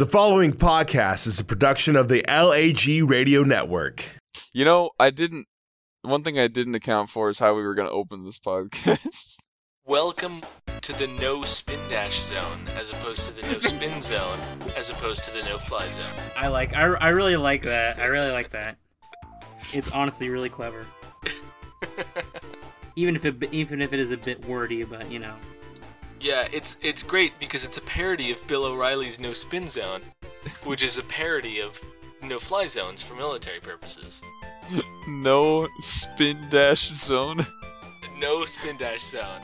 The following podcast is a production of the LAG Radio Network. You know, I didn't. One thing I didn't account for is how we were going to open this podcast. Welcome to the no spin dash zone, as opposed to the no spin zone, as opposed to the no fly zone. I like. I, I really like that. I really like that. It's honestly really clever. Even if it even if it is a bit wordy, but you know. Yeah, it's it's great because it's a parody of Bill O'Reilly's no spin zone, which is a parody of no fly zones for military purposes. no spin dash zone. No spin dash zone,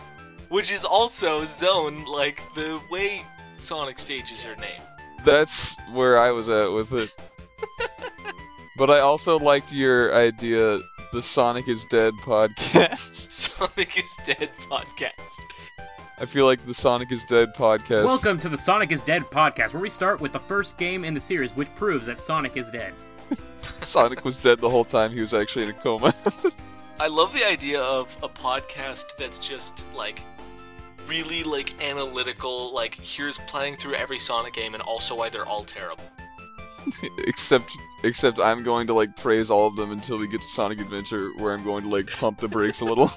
which is also zone like the way Sonic stages are named. That's where I was at with it. but I also liked your idea, the Sonic is Dead podcast. Sonic is Dead podcast. I feel like the Sonic is Dead podcast. Welcome to the Sonic is Dead podcast, where we start with the first game in the series, which proves that Sonic is dead. Sonic was dead the whole time he was actually in a coma. I love the idea of a podcast that's just like really like analytical, like here's playing through every Sonic game and also why they're all terrible. except except I'm going to like praise all of them until we get to Sonic Adventure where I'm going to like pump the brakes a little.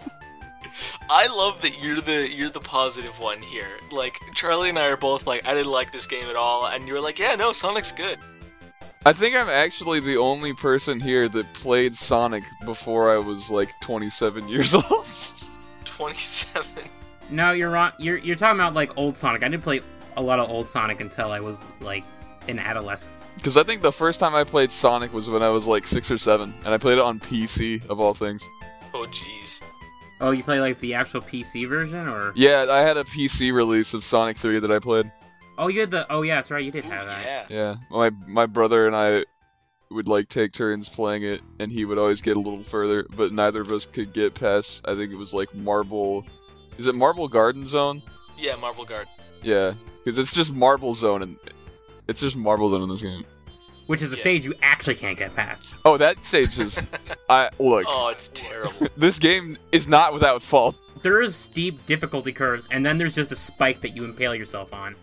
I love that you're the you're the positive one here. Like Charlie and I are both like I didn't like this game at all and you're like, "Yeah, no, Sonic's good." I think I'm actually the only person here that played Sonic before I was like 27 years old. 27. No, you're wrong. You're you're talking about like old Sonic. I didn't play a lot of old Sonic until I was like an adolescent. Because I think the first time I played Sonic was when I was like six or seven, and I played it on PC of all things. Oh jeez. Oh, you play like the actual PC version, or Yeah, I had a PC release of Sonic 3 that I played. oh, you had the oh yeah, that's right, you did have that. Yeah. Yeah, my my brother and I would like take turns playing it, and he would always get a little further, but neither of us could get past. I think it was like Marble. Is it Marble Garden Zone? Yeah, Marble Garden. Yeah, because it's just Marble Zone, and it's just Marble Zone in this game. Which is a Yeah. stage you actually can't get past. Oh, that stage is. I look. Oh, it's terrible. This game is not without fault. There is steep difficulty curves, and then there's just a spike that you impale yourself on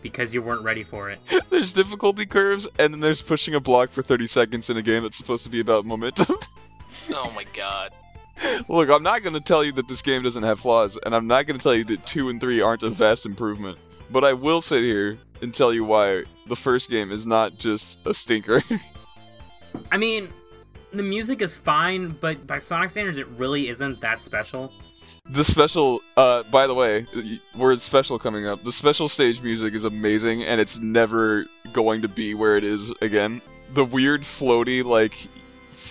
because you weren't ready for it. There's difficulty curves, and then there's pushing a block for 30 seconds in a game that's supposed to be about momentum. oh my god. Look, I'm not going to tell you that this game doesn't have flaws, and I'm not going to tell you that 2 and 3 aren't a vast improvement. But I will sit here and tell you why the first game is not just a stinker. I mean, the music is fine, but by Sonic standards, it really isn't that special. the special, uh, by the way, y- word special coming up. The special stage music is amazing, and it's never going to be where it is again. The weird floaty, like,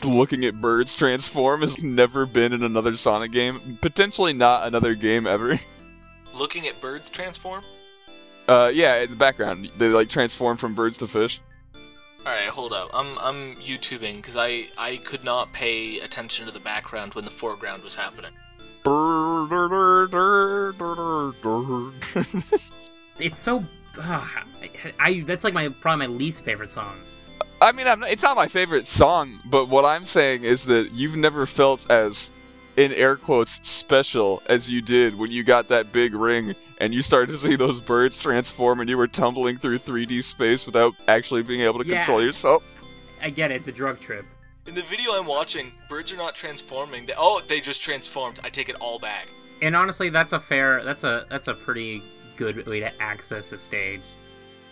looking at birds transform has never been in another Sonic game. Potentially not another game ever. Looking at birds transform? Uh, yeah, in the background, they like transform from birds to fish. All right, hold up. I'm I'm YouTubing because I I could not pay attention to the background when the foreground was happening. It's so. Uh, I, I that's like my probably my least favorite song. I mean, I'm not, it's not my favorite song, but what I'm saying is that you've never felt as, in air quotes, special as you did when you got that big ring and you started to see those birds transform and you were tumbling through 3D space without actually being able to Yeah. control yourself. I get it; it's a drug trip. In the video I'm watching, birds are not transforming. They, oh, they just transformed. I take it all back. And honestly, that's a fair. That's a that's a pretty good way to access a stage.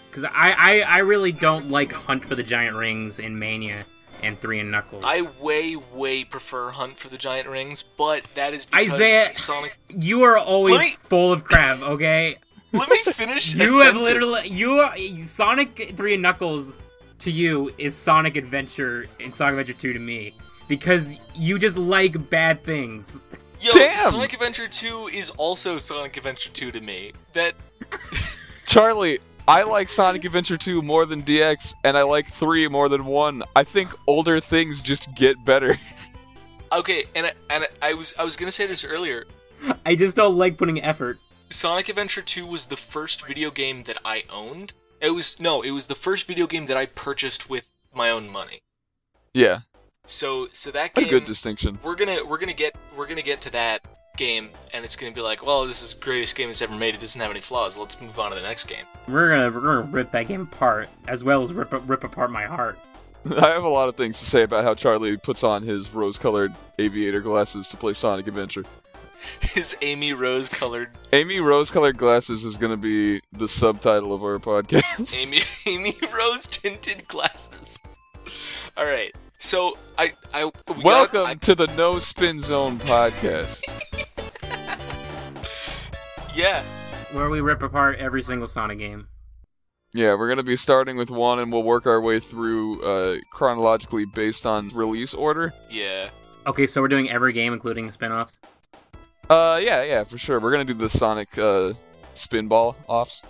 Because I, I I really don't like Hunt for the Giant Rings in Mania and Three and Knuckles. I way way prefer Hunt for the Giant Rings, but that is because Isaiah- Sonic. you are always me- full of crap. Okay. Let me finish. You have sentence. literally you are Sonic Three and Knuckles to you is Sonic Adventure and Sonic Adventure Two to me because you just like bad things. Yo, Damn! Sonic Adventure 2 is also Sonic Adventure 2 to me. That Charlie, I like Sonic Adventure 2 more than DX, and I like 3 more than 1. I think older things just get better. okay, and I, and I was I was gonna say this earlier. I just don't like putting effort. Sonic Adventure 2 was the first video game that I owned. It was no, it was the first video game that I purchased with my own money. yeah, So so that a good distinction. we're gonna we're gonna get we're gonna get to that game, and it's gonna be like, well, this is the greatest game that's ever made. It doesn't have any flaws. Let's move on to the next game. We're gonna we're gonna rip that game apart, as well as rip rip apart my heart. I have a lot of things to say about how Charlie puts on his rose-colored aviator glasses to play Sonic Adventure. His Amy Rose colored Amy rose-colored glasses is going to be the subtitle of our podcast. Amy Amy Rose tinted glasses. All right. So I I we got- Welcome I- to the No Spin Zone podcast. yeah. Where we rip apart every single Sonic game. Yeah, we're gonna be starting with one, and we'll work our way through uh, chronologically based on release order. Yeah. Okay, so we're doing every game, including spin-offs. Uh, yeah, yeah, for sure. We're gonna do the Sonic uh, spinball offs.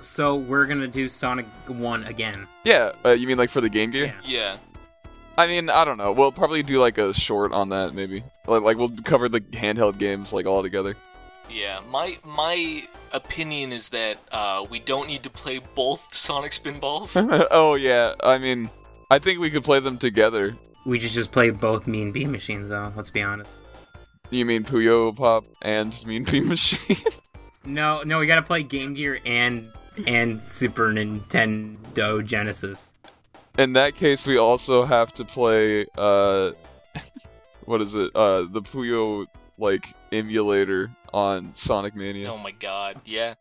So we're gonna do Sonic One again. Yeah, uh, you mean like for the Game Gear? Yeah. Yeah. I mean, I don't know. We'll probably do like a short on that, maybe. Like, like we'll cover the handheld games like all together. Yeah. My my opinion is that uh, we don't need to play both Sonic Spinballs. oh yeah, I mean, I think we could play them together. We just just play both Mean Bean machines, though. Let's be honest. You mean Puyo Pop and Mean Bean Machine? No, no, we gotta play Game Gear and and Super Nintendo Genesis. In that case, we also have to play uh, what is it? Uh, the Puyo like emulator on Sonic Mania, oh my God. Yeah.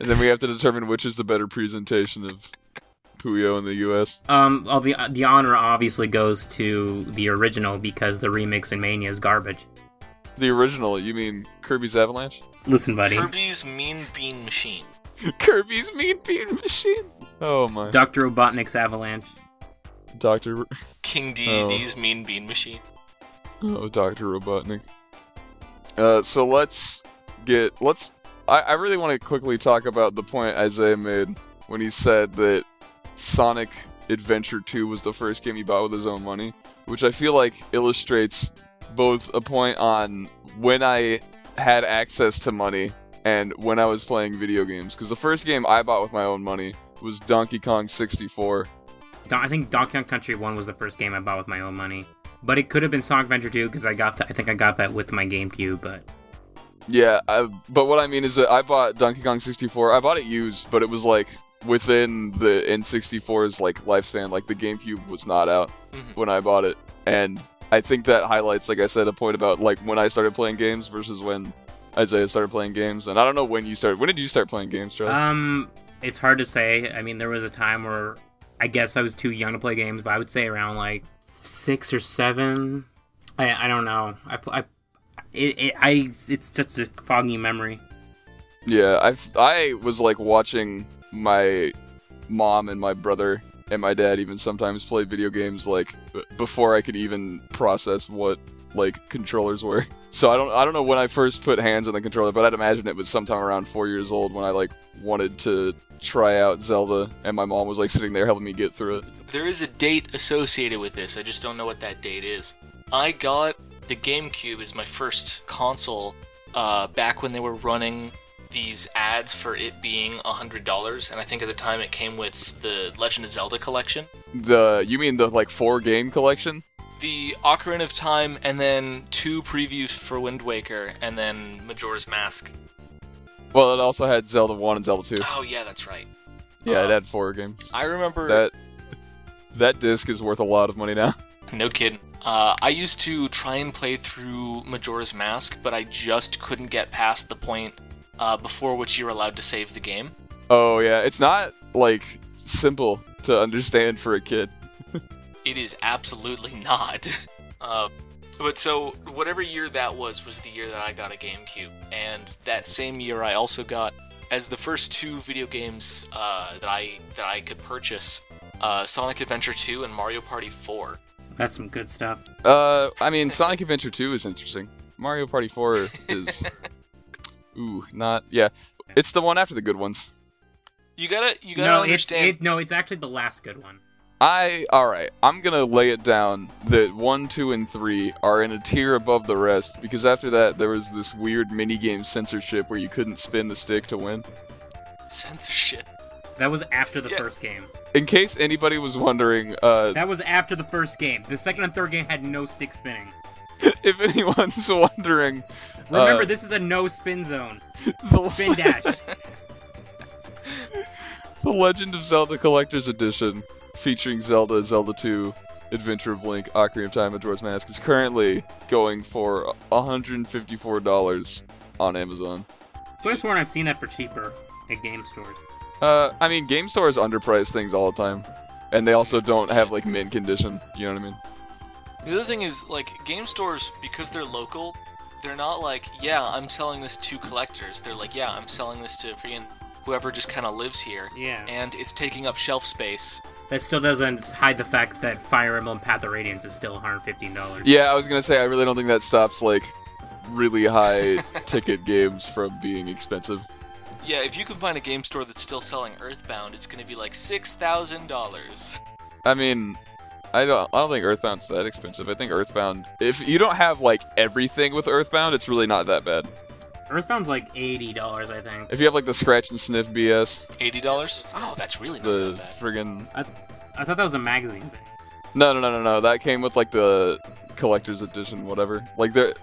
and then we have to determine which is the better presentation of Puyo in the U.S. Um, well, the the honor obviously goes to the original because the remix in Mania is garbage. The original, you mean Kirby's Avalanche? Listen, buddy, Kirby's Mean Bean Machine. Kirby's Mean Bean Machine. Oh my, Doctor Robotnik's Avalanche. Doctor, King Deity's Mean Bean Machine. oh Doctor Robotnik. Uh, so let's get let's. I, I really want to quickly talk about the point Isaiah made when he said that Sonic Adventure 2 was the first game he bought with his own money, which I feel like illustrates both a point on when I had access to money and when I was playing video games. Because the first game I bought with my own money was Donkey Kong 64. I think Donkey Kong Country One was the first game I bought with my own money, but it could have been Sonic Adventure Two because I got that. I think I got that with my GameCube, but Yeah, I, but what I mean is that I bought Donkey Kong 64. I bought it used, but it was like within the N64's like lifespan. Like the GameCube was not out Mhm. when I bought it, and I think that highlights, like I said, a point about like when I started playing games versus when Isaiah started playing games. And I don't know when you started. When did you start playing games, Charlie? um, it's hard to say. I mean, there was a time where I guess I was too young to play games, but I would say around like six or seven. I I don't know. I I it, it I it's just a foggy memory. Yeah, I I was like watching my mom and my brother and my dad even sometimes play video games like before I could even process what like controllers were. So I don't I don't know when I first put hands on the controller, but I'd imagine it was sometime around 4 years old when I like wanted to try out Zelda and my mom was like sitting there helping me get through it. There is a date associated with this. I just don't know what that date is. I got the GameCube as my first console uh, back when they were running these ads for it being a $100, and I think at the time it came with the Legend of Zelda collection. The you mean the like 4 game collection? The Ocarina of Time, and then two previews for Wind Waker, and then Majora's Mask. Well, it also had Zelda 1 and Zelda 2. Oh, yeah, that's right. Yeah, it Uh, had 4 games. I remember. That that disc is worth a lot of money now. No kidding. Uh, I used to try and play through Majora's Mask, but I just couldn't get past the point uh, before which you're allowed to save the game. Oh yeah, it's not like simple to understand for a kid. It is absolutely not. uh, but so, whatever year that was, was the year that I got a GameCube. And that same year, I also got, as the first two video games uh, that I that I could purchase, uh, Sonic Adventure 2 and Mario Party 4. That's some good stuff. Uh, I mean, Sonic Adventure 2 is interesting. Mario Party 4 is, ooh, not yeah. It's the one after the good ones. You gotta, you gotta No, it's understand. it. No, it's actually the last good one. I all right. I'm gonna lay it down that one, two, and three are in a tier above the rest because after that there was this weird minigame censorship where you couldn't spin the stick to win. Censorship. That was after the Yeah. first game. In case anybody was wondering, uh, That was after the first game. The second and third game had no stick spinning. if anyone's wondering, Remember, Uh, this is a no spin zone. the, Spin dash. the Legend of Zelda Collector's Edition, featuring Zelda, Zelda 2, Adventure of Link, Ocarina of Time, Majora's Mask, is currently going for $154 on Amazon. Could have sworn I've seen that for cheaper at game stores. Uh, I mean, game stores underprice things all the time, and they also don't have like mint condition. You know what I mean? The other thing is, like, game stores, because they're local, they're not like, yeah, I'm selling this to collectors. They're like, yeah, I'm selling this to freaking whoever just kind of lives here. Yeah. And it's taking up shelf space. That still doesn't hide the fact that Fire Emblem Path of Radiance is still $115. Yeah, I was gonna say I really don't think that stops like really high ticket games from being expensive. Yeah, if you can find a game store that's still selling Earthbound, it's gonna be like six thousand dollars. I mean, I don't I don't think Earthbound's that expensive. I think Earthbound, if you don't have like everything with Earthbound, it's really not that bad. Earthbound's like $80, I think. If you have like the scratch and sniff BS, Eighty dollars? Oh, that's really not the that bad. friggin' I thought that was a magazine thing. No, no, no, no, no. That came with like the collector's edition, whatever. Like the,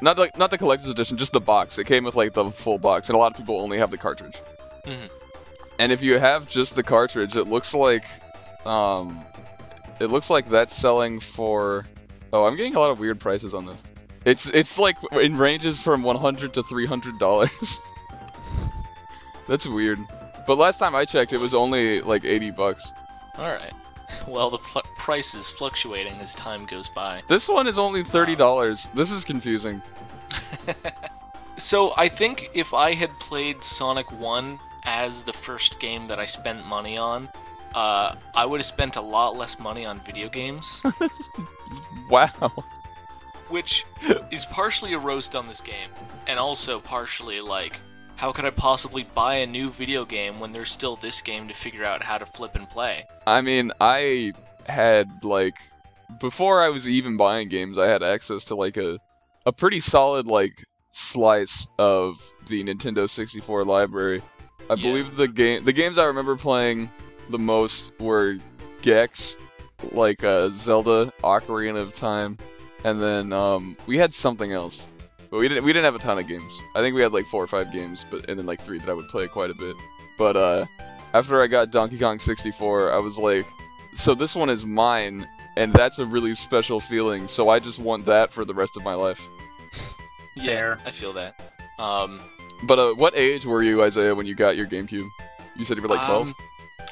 not the not the collector's edition, just the box. It came with like the full box, and a lot of people only have the cartridge. Mhm. And if you have just the cartridge, it looks like, um, it looks like that's selling for. Oh, I'm getting a lot of weird prices on this. It's it's like in ranges from 100 to 300 dollars. that's weird. But last time I checked, it was only like 80 bucks. All right. Well, the price is fluctuating as time goes by. This one is only thirty dollars. This is confusing. So I think if I had played Sonic 1 as the first game that I spent money on, uh, I would have spent a lot less money on video games, Wow. Which is partially a roast on this game, and also partially like, how could I possibly buy a new video game when there's still this game to figure out how to flip and play? I mean, I had like before I was even buying games, I had access to like a a pretty solid like slice of the Nintendo 64 library. I Yeah. believe the game the games I remember playing the most were Gex, like uh, Zelda Ocarina of Time, and then um, we had something else. But we didn't we didn't have a ton of games. I think we had like four or five games, but and then like three that I would play quite a bit. But uh after I got Donkey Kong 64, I was like, so this one is mine, and that's a really special feeling. So I just want that for the rest of my life. Yeah, Fair. I feel that. Um, But uh, what age were you, Isaiah, when you got your GameCube? You said you were like 12. um,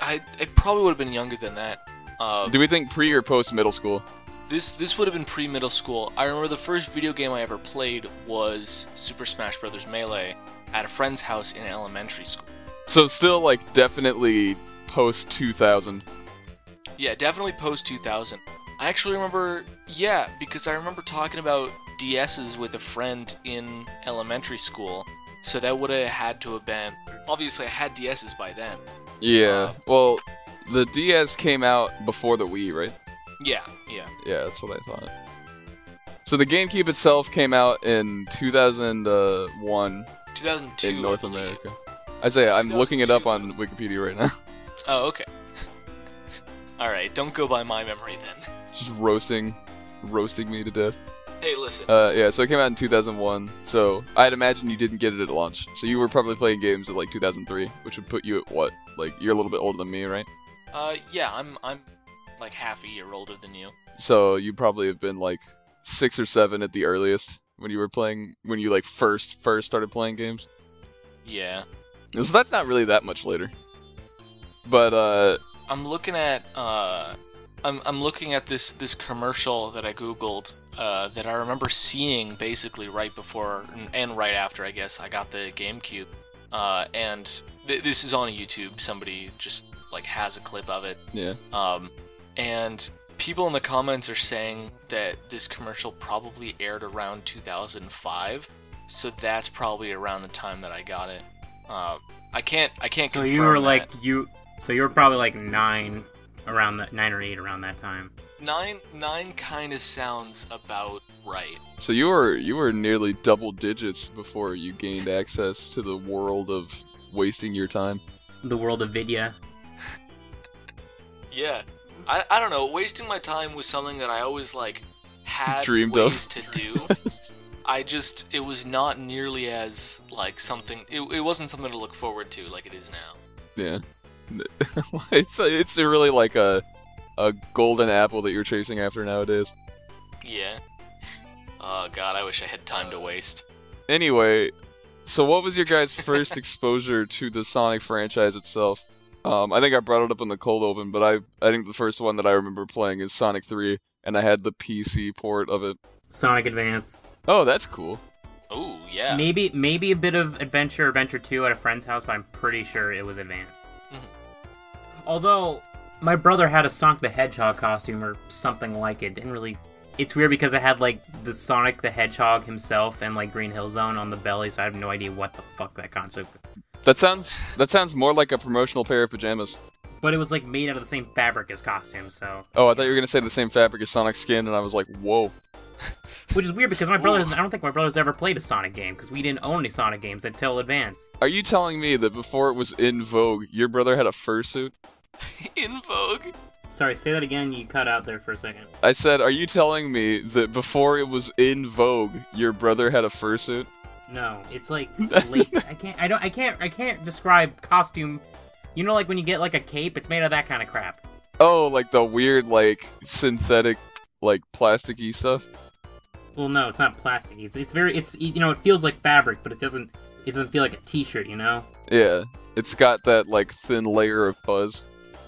I, I probably would have been younger than that. Uh, Do we think pre or post middle school? This this would have been pre middle school. I remember the first video game I ever played was Super Smash Bros. Melee at a friend's house in elementary school. So still like definitely post 2000. Yeah, definitely post 2000. I actually remember, yeah, because I remember talking about DSs with a friend in elementary school. So that would have had to have been. Obviously, I had DSs by then. Yeah. Uh, well, the DS came out before the Wii, right? Yeah, yeah. Yeah, that's what I thought. So the GameCube itself came out in 2001 2002. in North. America. say I'm looking it up on Wikipedia right now. Oh, okay. Alright, don't go by my memory then. Just roasting, roasting me to death. Hey, listen. Uh, yeah, so it came out in 2001. So I'd imagine you didn't get it at launch. So you were probably playing games at like 2003, which would put you at what? Like you're a little bit older than me, right? Uh, yeah, I'm I'm like half a year older than you. So you probably have been like six or seven at the earliest when you were playing when you like first first started playing games. Yeah. So that's not really that much later. But uh, I'm looking at uh, I'm I'm looking at this this commercial that I googled uh, that I remember seeing basically right before and, and right after I guess I got the GameCube. Uh, and th- this is on YouTube. Somebody just like has a clip of it. yeah. Um, and people in the comments are saying that this commercial probably aired around 2005, so that's probably around the time that I got it. Uh, I can't I can't So confirm you were that. like you. So you were probably like nine, around that nine or eight around that time. nine nine kind of sounds about right. So you were you were nearly double digits before you gained access to the world of wasting your time. The world of Vidya. Yeah, I I don't know. Wasting my time was something that I always like had Dreamed of. ways to do. I just it was not nearly as like something. It, it wasn't something to look forward to like it is now. Yeah. it's it's really like a a golden apple that you're chasing after nowadays. Yeah. Oh god, I wish I had time to waste. Anyway, so what was your guys' first exposure to the Sonic franchise itself? Um, I think I brought it up in the cold open, but I I think the first one that I remember playing is Sonic 3, and I had the PC port of it. Sonic Advance. Oh, that's cool. Oh yeah. Maybe maybe a bit of Adventure Adventure 2 at a friend's house, but I'm pretty sure it was Advance. Mhm. Although my brother had a Sonic the Hedgehog costume or something like it. Didn't really. It's weird because it had like the Sonic the Hedgehog himself and like Green Hill Zone on the belly, so I have no idea what the fuck that concept. That sounds that sounds more like a promotional pair of pajamas. But it was like made out of the same fabric as costumes, so Oh, I thought you were gonna say the same fabric as Sonic's skin, and I was like, whoa. which is weird because my Ooh. brothers. I don't think my brothers ever played a Sonic game because we didn't own any Sonic games until Advance. Are you telling me that before it was in vogue, your brother had a fursuit? In vogue. Sorry, say that again. You cut out there for a second. I said, are you telling me that before it was in vogue, your brother had a fursuit? No, it's like late. I can't. I don't. I can't. I can't describe costume. You know, like when you get like a cape, it's made of that kind of crap. Oh, like the weird, like synthetic, like plasticky stuff. Well, no, it's not plastic. It's it's very. It's you know, it feels like fabric, but it doesn't. It doesn't feel like a T-shirt. You know? Yeah, it's got that like thin layer of fuzz.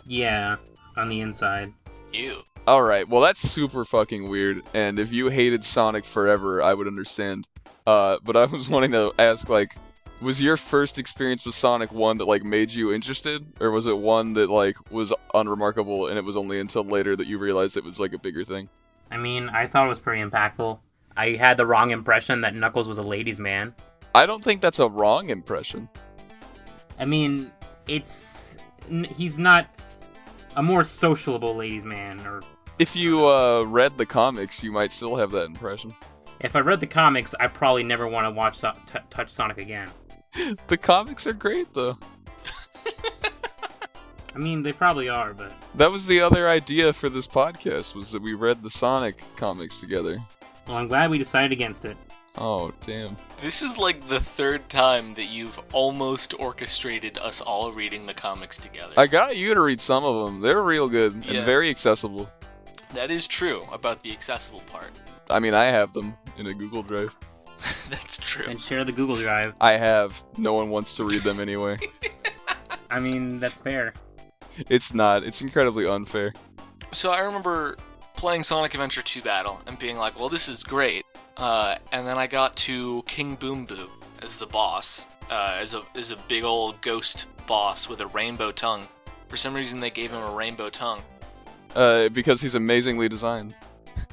Yeah, on the inside. Ew. All right, well that's super fucking weird. And if you hated Sonic forever, I would understand. Uh, but I was wanting to ask, like, was your first experience with Sonic one that like made you interested, or was it one that like was unremarkable and it was only until later that you realized it was like a bigger thing? I mean, I thought it was pretty impactful. I had the wrong impression that Knuckles was a ladies' man. I don't think that's a wrong impression. I mean, it's n- he's not a more sociable ladies' man. Or If you uh, read the comics, you might still have that impression. if I read the comics, I probably never want to watch so- t- touch Sonic again. The comics are great though. I mean, they probably are, but That was the other idea for this podcast was that we read the Sonic comics together. well, I'm glad we decided against it. Oh, damn. This is like the third time that you've almost orchestrated us all reading the comics together. I got you to read some of them. They're real good and very accessible. That is true about the accessible part. I mean, I have them in a Google Drive. That's true. And share the Google Drive. I have. No one wants to read them anyway. I mean, that's fair. it's not. It's incredibly unfair. So I remember playing Sonic Adventure 2 Battle and being like, well, this is great. Uh, and then I got to King Boom Boo as the boss, uh, as a as a big old ghost boss with a rainbow tongue. For some reason, they gave him a rainbow tongue, Uh, because he's amazingly designed.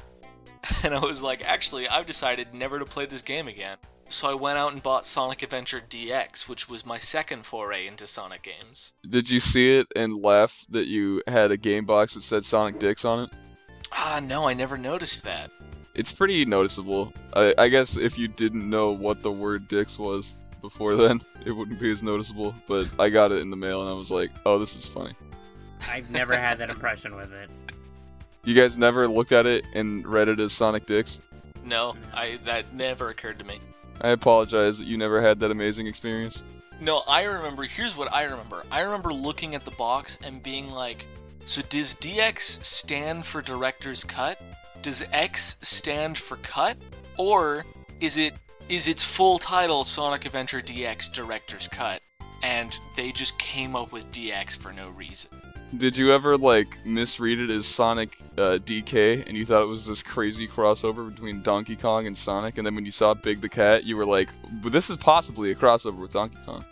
and I was like, actually, I've decided never to play this game again. So I went out and bought Sonic Adventure DX, which was my second foray into Sonic games. Did you see it and laugh that you had a game box that said Sonic Dicks on it? Ah, no, I never noticed that. It's pretty noticeable. I, I guess if you didn't know what the word dicks was before then, it wouldn't be as noticeable. But I got it in the mail and I was like, oh, this is funny. I've never had that impression with it. You guys never looked at it and read it as Sonic Dicks? No, I that never occurred to me. I apologize that you never had that amazing experience. No, I remember. Here's what I remember. I remember looking at the box and being like, so does DX stand for director's cut? Does X stand for cut? Or is it is its full title Sonic Adventure DX Director's Cut? And they just came up with DX for no reason. Did you ever like misread it as Sonic uh, DK and you thought it was this crazy crossover between Donkey Kong and Sonic, and then when you saw Big the Cat, you were like, "But this is possibly a crossover with Donkey Kong."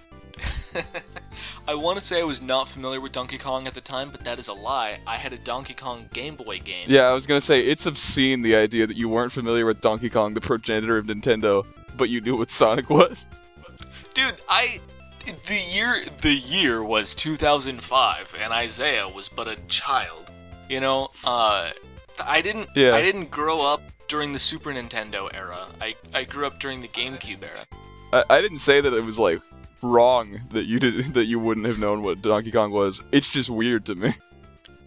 I want to say I was not familiar with Donkey Kong at the time, but that is a lie. I had a Donkey Kong Game Boy game. Yeah, I was gonna say it's obscene the idea that you weren't familiar with Donkey Kong, the progenitor of Nintendo, but you knew what Sonic was. Dude, I the year the year was 2005 and Isaiah was but a child. You know, uh I didn't Yeah. I didn't grow up during the Super Nintendo era. I I grew up during the GameCube era. I, I didn't say that it was like wrong that you did that you wouldn't have known what Donkey Kong was. It's just weird to me.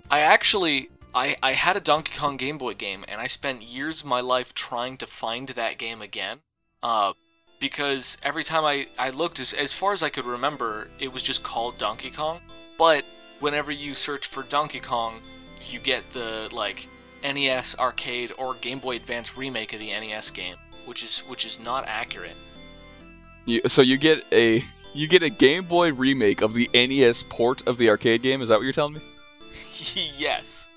I actually I, I had a Donkey Kong Game Boy game and I spent years of my life trying to find that game again Uh, because every time I, I looked, as, as far as I could remember, it was just called Donkey Kong. But whenever you search for Donkey Kong, you get the like NES arcade or Game Boy Advance remake of the NES game, which is which is not accurate. You, so you get a you get a Game Boy remake of the NES port of the arcade game. Is that what you're telling me? yes.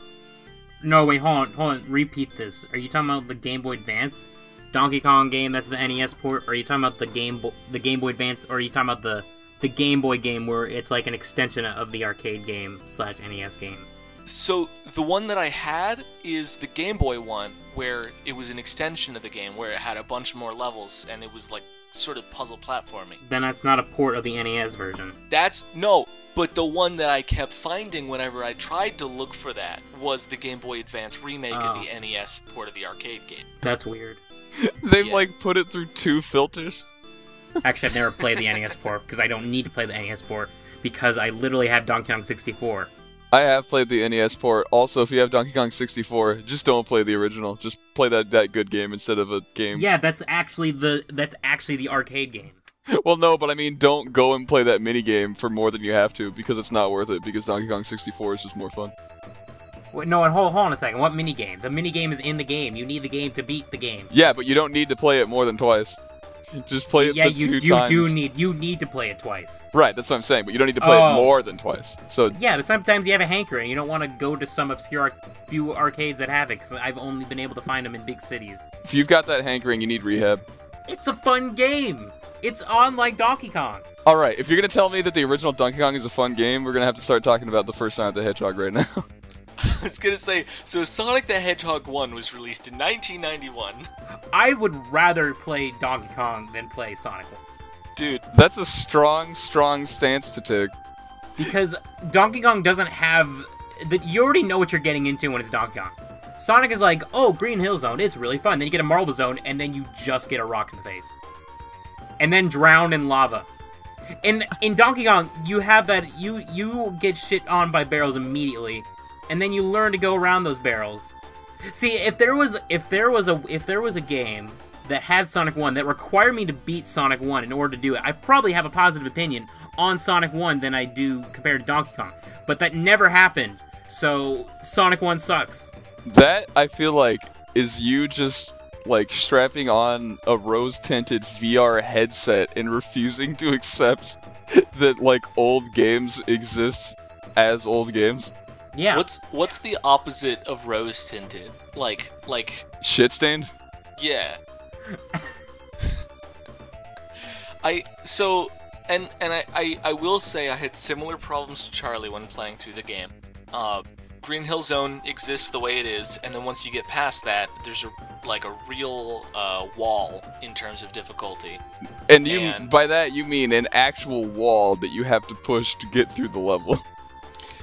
No, wait, hold on, hold on. Repeat this. Are you talking about the Game Boy Advance Donkey Kong game? That's the NES port. Or are you talking about the Game Boy, the Game Boy Advance? Or are you talking about the the Game Boy game where it's like an extension of the arcade game slash NES game? So the one that I had is the Game Boy one, where it was an extension of the game, where it had a bunch more levels, and it was like sort of puzzle platforming. Then that's not a port of the NES version. That's no, but the one that I kept finding whenever I tried to look for that was the Game Boy Advance remake of Oh. the NES port of the arcade game. That's weird. They've Yeah. like put it through two filters. Actually, I've never played the NES port because I don't need to play the NES port because I literally have Donkey Kong 64. I have played the NES port. Also, if you have Donkey Kong 64, just don't play the original. Just play that that good game instead of a game. Yeah, that's actually the that's actually the arcade game. Well, no, but I mean, don't go and play that mini game for more than you have to because it's not worth it. Because Donkey Kong 64 is just more fun. Wait, no, and hold, hold on a second. What mini game? The mini game is in the game. You need the game to beat the game. Yeah, but you don't need to play it more than twice. Just play it yeah, the you you times. do need you need to play it twice. Right, that's what I'm saying. But you don't need to play Oh. it more than twice. So Yeah, but sometimes you have a hankering. You don't want to go to some obscure arc- few arcades that have it because I've only been able to find them in big cities. if you've got that hankering, you need rehab. It's a fun game. It's on like Donkey Kong. All right, if you're gonna tell me that the original Donkey Kong is a fun game, we're gonna have to start talking about the first Sonic the Hedgehog right now. I was gonna say, so Sonic the Hedgehog 1 was released in 1991. I would rather play Donkey Kong than play Sonic 1. Dude, That's a strong, strong stance to take. because Donkey Kong doesn't have that. You already know what you're getting into when it's Donkey Kong. Sonic is like, oh, Green Hill Zone, it's really fun. Then you get a Marble Zone, and then you just get a rock in the face, and then drown in lava. In in Donkey Kong, you have that you you get shit on by barrels immediately, and then you learn to go around those barrels. See, if there was if there was a if there was a game that had Sonic 1 that required me to beat Sonic 1 in order to do it, I probably have a positive opinion on Sonic 1 than I do compared to Donkey Kong. But that never happened. So Sonic 1 sucks. That I feel like is you just like strapping on a rose-tinted VR headset and refusing to accept that like old games exist as old games. Yeah. what's what's the opposite of rose tinted? Like like Shit stained. yeah. I so and and I, I I will say I had similar problems to Charlie when playing through the game. Uh, Green Hill Zone exists the way it is, and then once you get past that, there's a like a real uh, wall in terms of difficulty. And you And- by that you mean an actual wall that you have to push to get through the level.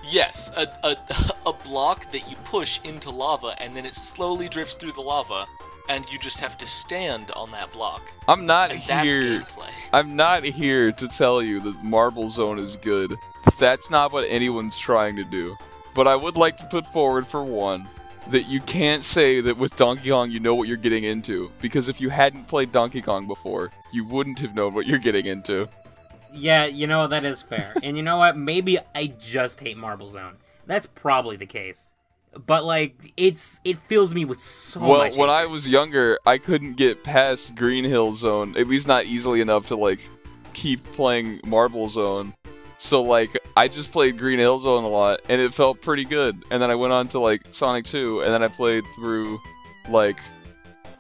Yes, a, a, a block that you push into lava, and then it slowly drifts through the lava, and you just have to stand on that block. I'm not And here. I'm not here to tell you that Marble Zone is good. That's not what anyone's trying to do. But I would like to put forward for one that you can't say that with Donkey Kong you know what you're getting into because if you hadn't played Donkey Kong before, you wouldn't have known what you're getting into. Yeah, you know that is fair. and you know what? Maybe I just hate Marble Zone. That's probably the case. But like it's it fills me with so well, much Well, when I was younger, I couldn't get past Green Hill Zone, at least not easily enough to like keep playing Marble Zone. So like I just played Green Hill Zone a lot and it felt pretty good. And then I went on to like Sonic 2 and then I played through like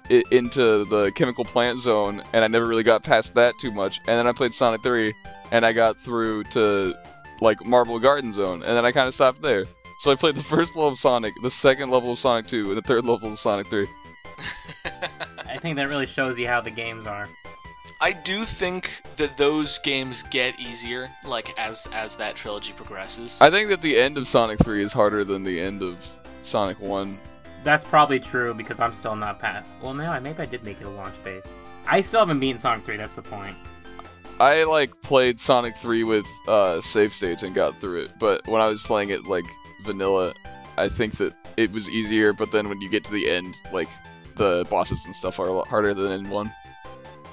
i into the Chemical Plant Zone and I never really got past that too much. And then I played Sonic 3 and I got through to like Marble Garden Zone and then I kind of stopped there. So I played the first level of Sonic, the second level of Sonic 2, and the third level of Sonic 3. I think that really shows you how the games are. I do think that those games get easier, like as as that trilogy progresses. I think that the end of Sonic 3 is harder than the end of Sonic 1. That's probably true because I'm still not past. Well, no, I- maybe I did make it a Launch Base. I still haven't beaten Sonic 3. That's the point. I like played Sonic 3 with uh, save states and got through it, but when I was playing it like vanilla, I think that it was easier. But then when you get to the end, like the bosses and stuff are a lot harder than in one.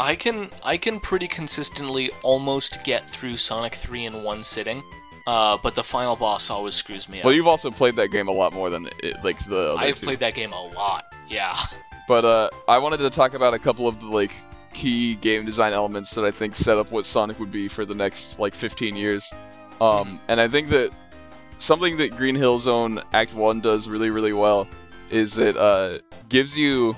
I can I can pretty consistently almost get through Sonic 3 in one sitting, uh, but the final boss always screws me up. Well, you've also played that game a lot more than it, like the other I've two. played that game a lot. Yeah. But uh, I wanted to talk about a couple of the like key game design elements that I think set up what Sonic would be for the next like 15 years. Um, and I think that something that Green Hill Zone Act One does really, really well is it uh, gives you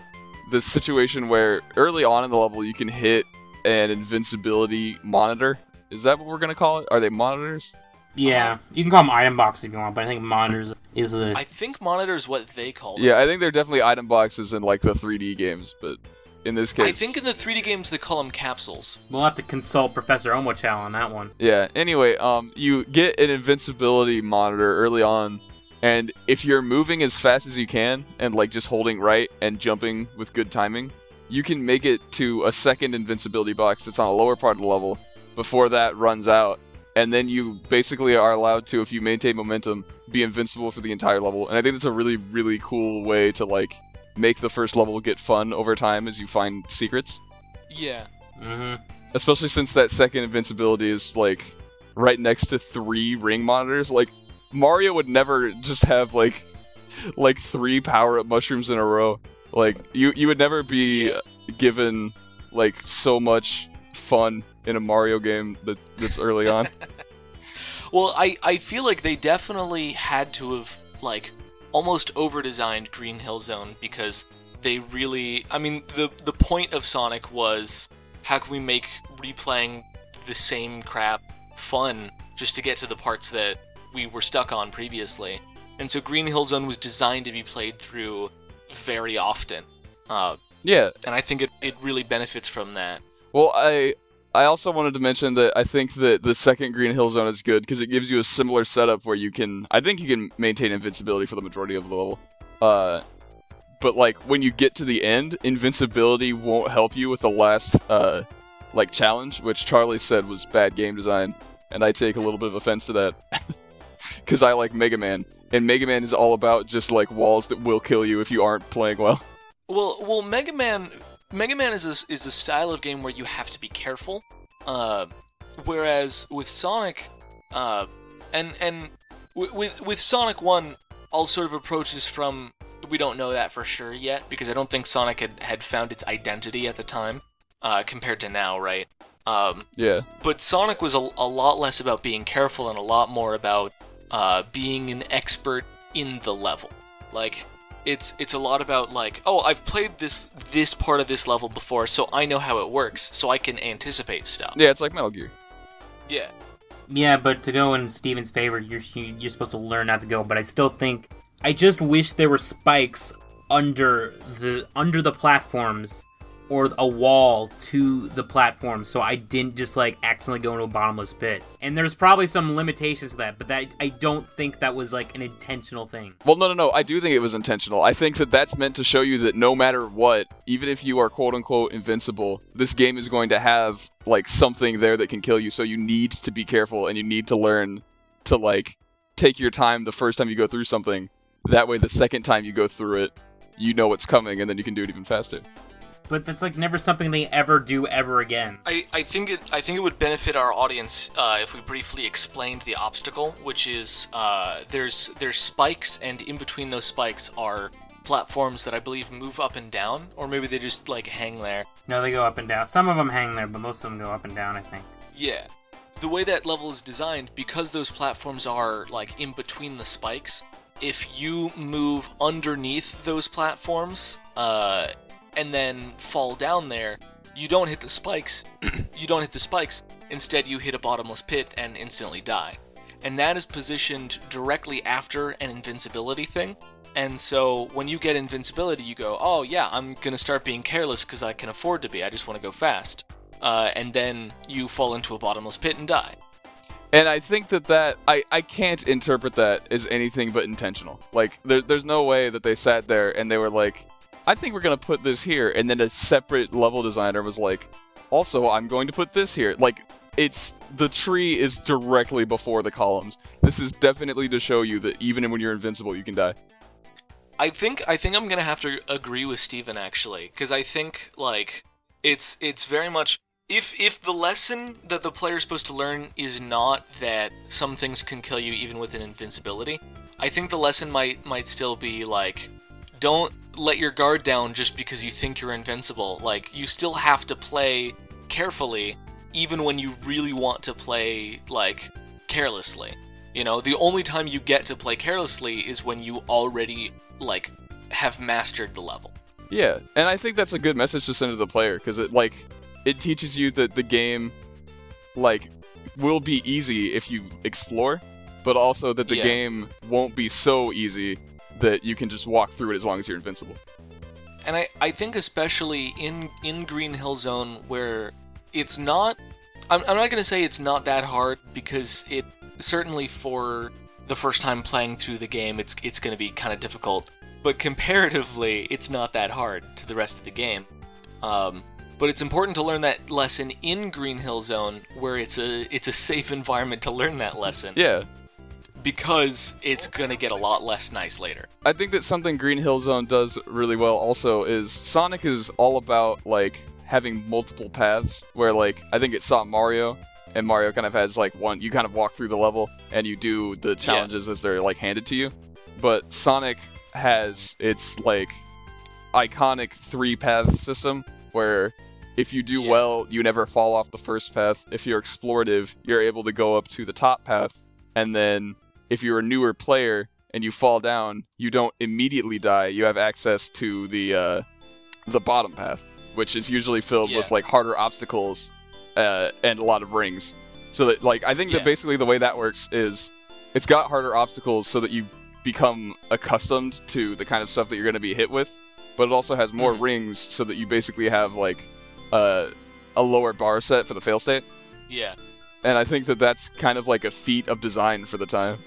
this situation where early on in the level you can hit an invincibility monitor. Is that what we're gonna call it? Are they monitors? Yeah, you can call them item boxes if you want, but I think monitors is the. I think monitor is what they call them. Yeah, I think they're definitely item boxes in like the 3D games, but in this case, I think in the 3D games they call them capsules. We'll have to consult Professor Omochao on that one. Yeah. Anyway, um, you get an invincibility monitor early on, and if you're moving as fast as you can and like just holding right and jumping with good timing, you can make it to a second invincibility box that's on a lower part of the level before that runs out, and then you basically are allowed to, if you maintain momentum, be invincible for the entire level. And I think that's a really, really cool way to like make the first level get fun over time as you find secrets Yeah. Mm-hmm. especially since that second invincibility is like right next to three ring monitors like mario would never just have like like three power up mushrooms in a row like you you would never be given like so much fun in a mario game that that's early on Well, I, I feel like they definitely had to have, like, almost over designed Green Hill Zone because they really. I mean, the, the point of Sonic was how can we make replaying the same crap fun just to get to the parts that we were stuck on previously. And so Green Hill Zone was designed to be played through very often. Uh, yeah and I think it, it really benefits from that. Well, I I also wanted to mention that I think that the second Green Hill Zone is good because it gives you a similar setup where you can I think you can maintain invincibility for the majority of the level. Uh, but like when you get to the end, invincibility won't help you with the last uh like challenge, which Charlie said was bad game design, and I take a little bit of offense to that because I like Mega Man, and Mega Man is all about just like walls that will kill you if you aren't playing well. Well, well, Mega Man, Mega Man is a, is a style of game where you have to be careful. Uh, whereas with Sonic, uh, and and with, with with Sonic One, I'll sort of approaches from we don't know that for sure yet because I don't think Sonic had, had found its identity at the time, uh, compared to now, right? Um, Yeah. but Sonic was a, a lot less about being careful and a lot more about uh, being an expert in the level. Like it's it's a lot about like, oh, I've played this this part of this level before, so I know how it works, so I can anticipate stuff. Yeah, it's like Metal Gear. Yeah. Yeah, but to go in Steven's favor, you're you're supposed to learn not to go. But I still think I just wish there were spikes under the under the platforms or a wall to the platform so I didn't just like accidentally go into a bottomless pit. And there's probably some limitations to that, but that I don't think that was like an intentional thing. Well, no, no, no. I do think it was intentional. I think that that's meant to show you that no matter what, even if you are quote unquote invincible, this game is going to have like something there that can kill you. So you need to be careful and you need to learn to like take your time the first time you go through something. That way, the second time you go through it, you know what's coming and then you can do it even faster. But that's like never something they ever do ever again. I, I think it I think it would benefit our audience uh, if we briefly explained the obstacle, which is uh, there's there's spikes, and in between those spikes are platforms that I believe move up and down, or maybe they just like hang there. No, they go up and down. Some of them hang there, but most of them go up and down. I think. Yeah. The way that level is designed, because those platforms are like in between the spikes, if you move underneath those platforms, uh, and then fall down there, you don't hit the spikes. you don't hit the spikes. Instead, you hit a bottomless pit and instantly die. And that is positioned directly after an invincibility thing. And so when you get invincibility, you go, oh yeah, I'm gonna start being careless because I can afford to be. I just want to go fast. Uh, and then you fall into a bottomless pit and die. And I think that that I, I can't interpret that as anything but intentional. Like there, there's no way that they sat there and they were like, I think we're gonna put this here, and then a separate level designer was like, also I'm going to put this here. Like it's the tree is directly before the columns. This is definitely to show you that even when you're invincible, you can die. I think I think I'm gonna have to agree with Steven actually, because I think like It's it's very much if if the lesson that the player's supposed to learn is not that some things can kill you even with an invincibility, I think the lesson might might still be like don't let your guard down just because you think you're invincible. Like you still have to play carefully even when you really want to play like carelessly. You know, the only time you get to play carelessly is when you already like have mastered the level. Yeah, and I think that's a good message to send to the player because it like it teaches you that the game like will be easy if you explore, but also that the Yeah. game won't be so easy that you can just walk through it as long as you're invincible. And I, I think especially in in Green Hill Zone where it's not I'm, I'm not going to say it's not that hard because it certainly for the first time playing through the game it's it's going to be kind of difficult. But comparatively it's not that hard to the rest of the game. Um, but it's important to learn that lesson in Green Hill Zone where it's a it's a safe environment to learn that lesson. Yeah, because it's going to get a lot less nice later I think that something Green Hill Zone does really well also is Sonic is all about like having multiple paths where like I think it saw Mario and Mario kind of has like one you kind of walk through the level and you do the challenges as they're like handed to you. But Sonic has its like iconic three path system where if you do Yeah. well, you never fall off the first path. If you're explorative, you're able to go up to the top path and then if you're a newer player and you fall down, you don't immediately die. You have access to the uh, the bottom path, which is usually filled with like harder obstacles uh, and a lot of rings. So that like I think Yeah. that basically the way that works is it's got harder obstacles so that you become accustomed to the kind of stuff that you're going to be hit with, but it also has more Mhm. rings so that you basically have like uh, a lower bar set for the fail state. yeah And I think that that's kind of like a feat of design for the time.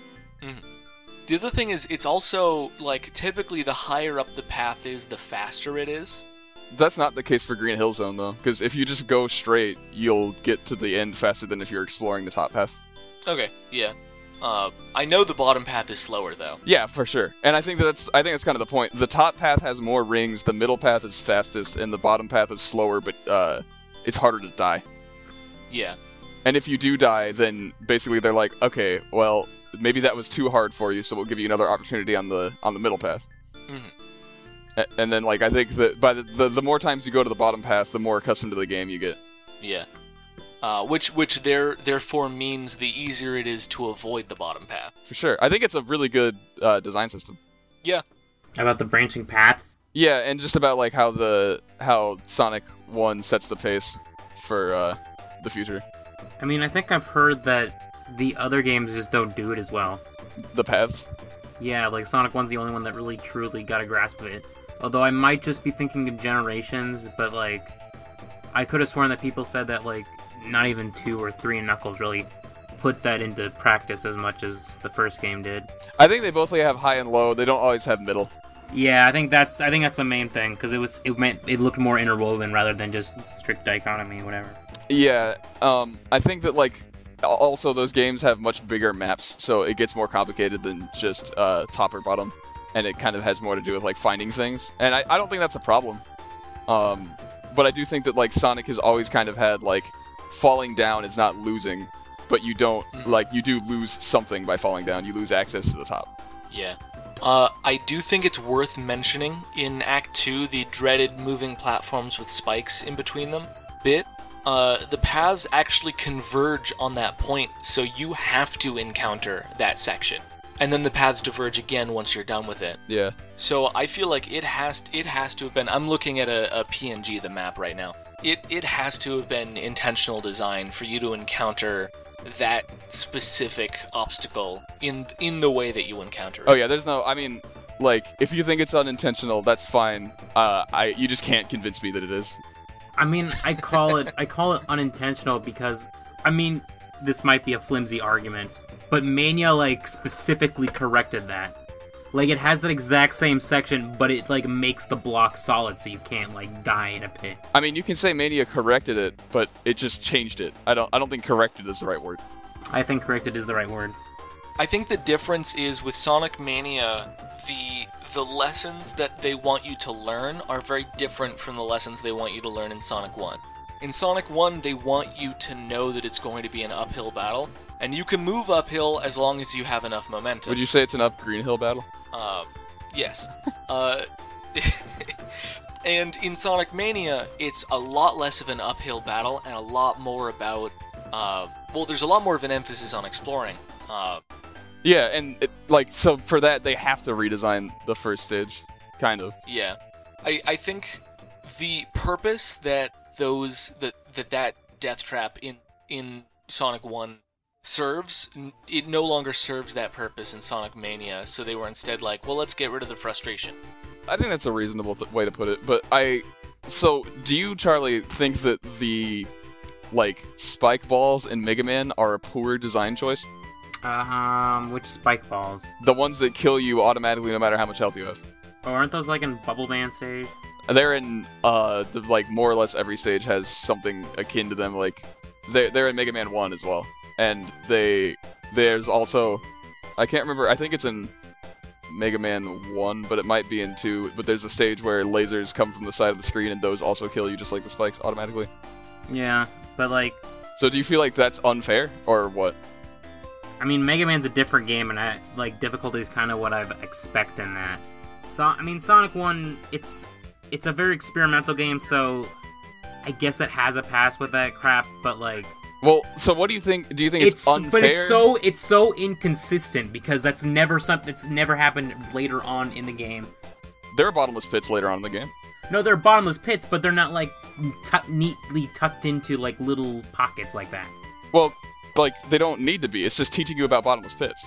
The other thing is, it's also like typically the higher up the path is, the faster it is. That's not the case for Green Hill Zone though, because if you just go straight, you'll get to the end faster than if you're exploring the top path. Okay, yeah. Uh, I know the bottom path is slower though. Yeah, for sure. And I think that's I think that's kind of the point. The top path has more rings, the middle path is fastest, and the bottom path is slower, but uh, it's harder to die. Yeah, And if you do die, then basically they're like, okay, well, maybe that was too hard for you, so we'll give you another opportunity on the on the middle path. Mhm. A- And then like I think that by the, the the more times you go to the bottom path, the more accustomed to the game you get. yeah. Uh, which which there therefore means the easier it is to avoid the bottom path. For sure. I think it's a really good uh, design system. Yeah, about the branching paths? Yeah, and just about like how the how Sonic One sets the pace for uh, the future. I mean, I think I've heard that the other games just don't do it as well. The paths. Yeah, like Sonic 1's the only one that really truly got a grasp of it. Although I might just be thinking of generations, but like I could have sworn that people said that like not even 2 or 3 Knuckles really put that into practice as much as the first game did. I think they both have high and low. They don't always have middle. Yeah, I think that's I think that's the main thing because it was it meant it looked more interwoven rather than just strict dichotomy, whatever. Yeah. Um, I think that like also those games have much bigger maps, so it gets more complicated than just uh, top or bottom, and it kind of has more to do with like finding things. And I, I don't think that's a problem. Um, but I do think that like Sonic has always kind of had like falling down is not losing, but you don't Mhm. like you do lose something by falling down. You lose access to the top. yeah. Uh, I do think it's worth mentioning in Act 2 the dreaded moving platforms with spikes in between them bit. Uh, the paths actually converge on that point, so you have to encounter that section. And then the paths diverge again once you're done with it. Yeah. So I feel like it has it has to have been. I'm looking at a, a PNG of the map right now. It it has to have been intentional design for you to encounter that specific obstacle in in the way that you encounter it. Oh yeah. There's no. I mean, like if you think it's unintentional, that's fine. Uh, I you just can't convince me that it is. I mean, I call it I call it unintentional because I mean, this might be a flimsy argument, but Mania like specifically corrected that. Like it has that exact same section, but it like makes the block solid so you can't like die in a pit. I mean, you can say Mania corrected it, but it just changed it. I don't. I don't think corrected is the right word. I think corrected is the right word. I think the difference is with Sonic Mania, the the lessons that they want you to learn are very different from the lessons they want you to learn in Sonic 1. In Sonic 1, they want you to know that it's going to be an uphill battle, and you can move uphill as long as you have enough momentum. Would you say it's an up Green Hill battle? Uh, yes. uh, and in Sonic Mania, it's a lot less of an uphill battle and a lot more about. Uh, well, there's a lot more of an emphasis on exploring. Uh, Yeah, and it, like so for that they have to redesign the first stage, kind of. yeah, I I think the purpose that those that that that death trap in in Sonic One serves it no longer serves that purpose in Sonic Mania. So they were instead like, well, let's get rid of the frustration. I think that's a reasonable th- way to put it. But I, so do you, Charlie, think that the like spike balls in Mega Man are a poor design choice? Um, which spike balls? The ones that kill you automatically no matter how much health you have. Oh, aren't those like in Bubble Man stage? They're in uh the, like more or less every stage has something akin to them. Like they they're in Mega Man One as well, and they there's also I can't remember. I think it's in Mega Man One, but it might be in Two. But there's a stage where lasers come from the side of the screen, and those also kill you just like the spikes automatically. Yeah, but like, So do you feel like that's unfair or what? I mean, Mega Man's a different game, and I, like difficulty is kind of what I've expect in that. So, I mean, Sonic One, it's it's a very experimental game, so I guess it has a pass with that crap. But like, Well, so what do you think? Do you think it's, it's unfair? but it's so it's so inconsistent because that's never something that's never happened later on in the game. There are bottomless pits later on in the game. No, they're bottomless pits, but they're not like tu- neatly tucked into like little pockets like that. Well, like they don't need to be. It's just teaching you about bottomless pits.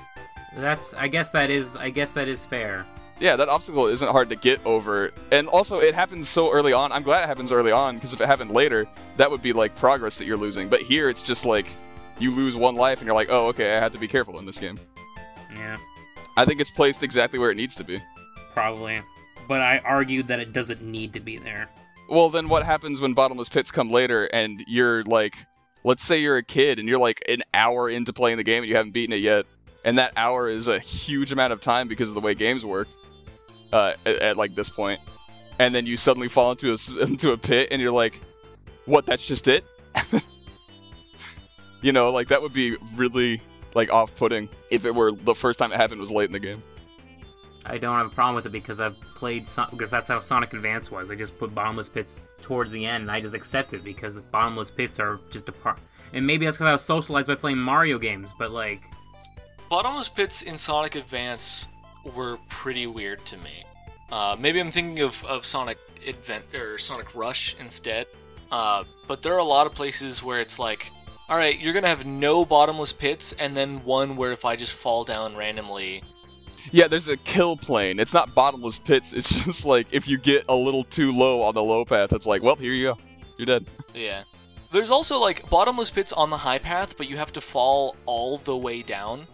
That's I guess that is I guess that is fair. Yeah, that obstacle isn't hard to get over. And also, it happens so early on. I'm glad it happens early on, because if it happened later, that would be like progress that you're losing. But here, it's just like you lose one life, and you're like, oh, okay, I have to be careful in this game. Yeah, I think it's placed exactly where it needs to be. probably. But I argued that it doesn't need to be there. Well, then what happens when bottomless pits come later, and you're like, let's say you're a kid, and you're like an hour into playing the game, and you haven't beaten it yet, and that hour is a huge amount of time because of the way games work. Uh, at, at like this point, and then you suddenly fall into a into a pit, and you're like, "What? That's just it?" you know, like that would be really like off-putting if it were the first time it happened was late in the game. I don't have a problem with it because I've played Son- because that's how Sonic Advance was. They just put bottomless pits towards the end, and I just accept it because the bottomless pits are just a part. And maybe that's because I was socialized by playing Mario games, but like, Bottomless pits in Sonic Advance were pretty weird to me. Uh, maybe I'm thinking of, of Sonic Advent or Sonic Rush instead. Uh, but there are a lot of places where it's like, all right, you're gonna have no bottomless pits, and then one where if I just fall down randomly, Yeah, there's a kill plane. It's not bottomless pits. It's just like if you get a little too low on the low path, it's like, well, here you go, you're dead. yeah. There's also like bottomless pits on the high path, but you have to fall all the way down.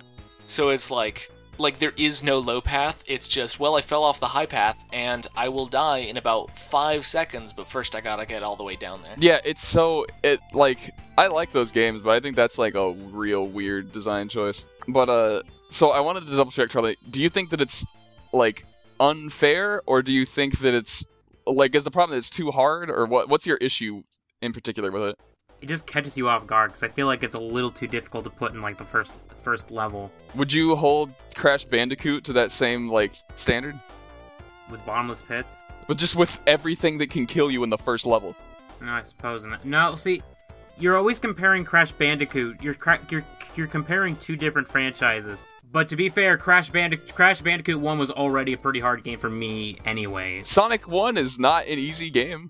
So it's like like there is no low path. It's just well, I fell off the high path and I will die in about five seconds. But first, I gotta get all the way down there. Yeah, it's so it like I like those games, but I think that's like a real weird design choice. But uh, so I wanted to double check, Charlie. Do you think that it's like unfair, or do you think that it's like is the problem that it's too hard, or what? What's your issue in particular with it? it just catches you off guard because I feel like it's a little too difficult to put in like the first first level Would you hold Crash Bandicoot to that same like standard, with bottomless pits. but just with everything that can kill you in the first level? No, I suppose not. No, see, you're always comparing Crash Bandicoot. You're cra- you're you're comparing two different franchises. But to be fair, Crash Bandic- Crash Bandicoot One was already a pretty hard game for me, anyway. Sonic 1 is not an easy game.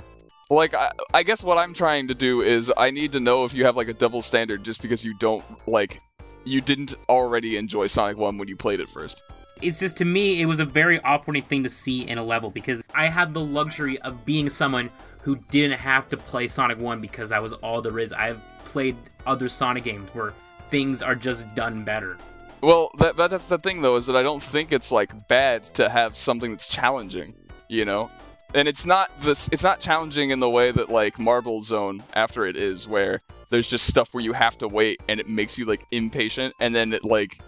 Like, I, I guess what I'm trying to do is I need to know if you have, like, a double standard just because you don't, like, you didn't already enjoy Sonic 1 when you played it first. It's just to me, it was a very off-putting thing to see in a level because I had the luxury of being someone who didn't have to play Sonic One because that was all there is. I've played other Sonic games where things are just done better. Well, that, that that's the thing, though, is that I don't think it's, like, bad to have something that's challenging, you know? And it's not this, it's not challenging in the way that, like, Marble Zone after it is, where there's just stuff where you have to wait and it makes you, like, impatient, and then it, like,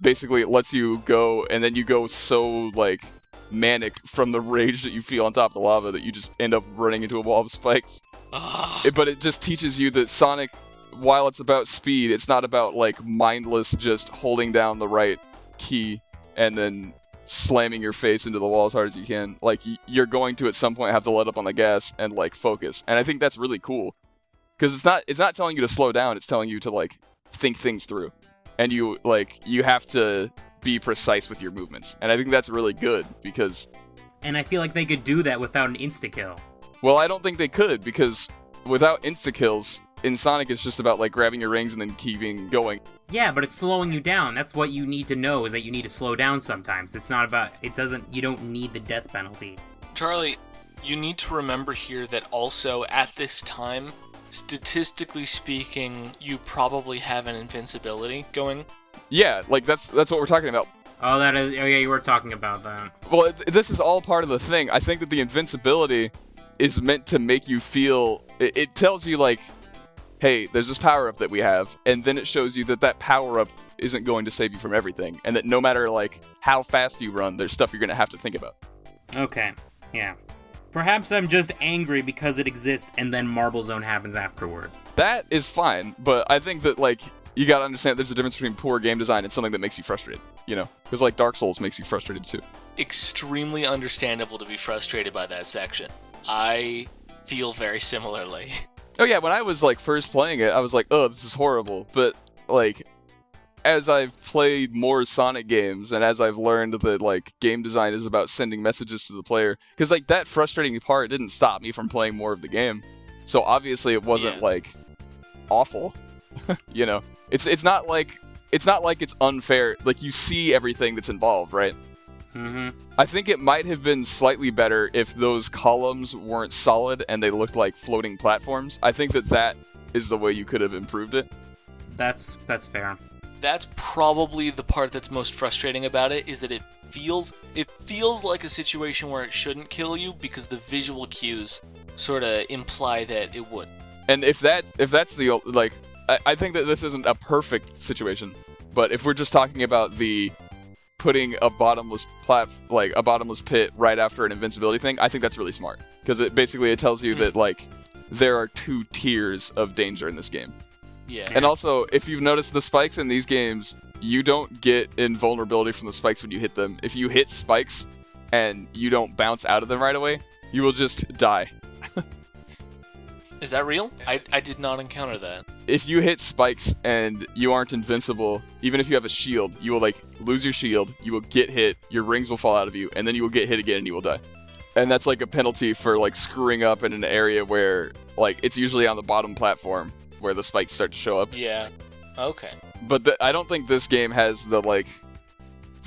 basically it lets you go, and then you go so like manic from the rage that you feel on top of the lava that you just end up running into a wall of spikes. It- but it just teaches you that Sonic, while it's about speed, it's not about like mindless just holding down the right key and then slamming your face into the wall as hard as you can. Like y- you're going to at some point have to let up on the gas and like focus. And I think that's really cool because it's not it's not telling you to slow down. It's telling you to like think things through, and you like you have to be precise with your movements. And I think that's really good because And I feel like they could do that without an insta kill. Well, I don't think they could because without insta kills in Sonic, it's just about like grabbing your rings and then keeping going. Yeah, but it's slowing you down. That's what you need to know is that you need to slow down sometimes. It's not about it doesn't you don't need the death penalty. Charlie, you need to remember here that also at this time, statistically speaking, you probably have an invincibility going. Yeah, like that's that's what we're talking about. Oh, that is oh yeah, you were talking about that. Well, it, this is all part of the thing. I think that the invincibility is meant to make you feel. It, it tells you like, hey, there's this power up that we have, and then it shows you that that power up isn't going to save you from everything, and that no matter like how fast you run, there's stuff you're gonna have to think about. Okay. Yeah. Perhaps I'm just angry because it exists and then Marble Zone happens afterward. That is fine, but I think that like you gotta understand there's a difference between poor game design and something that makes you frustrated. You know, because like Dark Souls makes you frustrated too. Extremely understandable to be frustrated by that section. I feel very similarly. Oh yeah, when I was like first playing it, I was like, oh, this is horrible. But like, as I've played more Sonic games and as I've learned that like game design is about sending messages to the player, because like that frustrating part didn't stop me from playing more of the game. So obviously it wasn't Yeah. like awful. you know, it's it's not like it's not like it's unfair. Like you see everything that's involved, right? Mm-hmm. I think it might have been slightly better if those columns weren't solid and they looked like floating platforms. I think that that is the way you could have improved it. That's that's fair. That's probably the part that's most frustrating about it is that it feels it feels like a situation where it shouldn't kill you because the visual cues sort of imply that it would. And if that if that's the like I, I think that this isn't a perfect situation, but if we're just talking about the putting a bottomless plat like a bottomless pit right after an invincibility thing, I think that's really smart because it basically it tells you Hmm. that like there are two tiers of danger in this game. Yeah. And also, if you've noticed the spikes in these games, you don't get invulnerability from the spikes when you hit them. If you hit spikes and you don't bounce out of them right away, you will just die. Is that real? I, I did not encounter that. If you hit spikes and you aren't invincible, even if you have a shield, you will like lose your shield, you will get hit, your rings will fall out of you, and then you will get hit again and you will die. And that's like a penalty for like screwing up in an area where like it's usually on the bottom platform where the spikes start to show up. Yeah. Okay. but th- I don't think this game has the like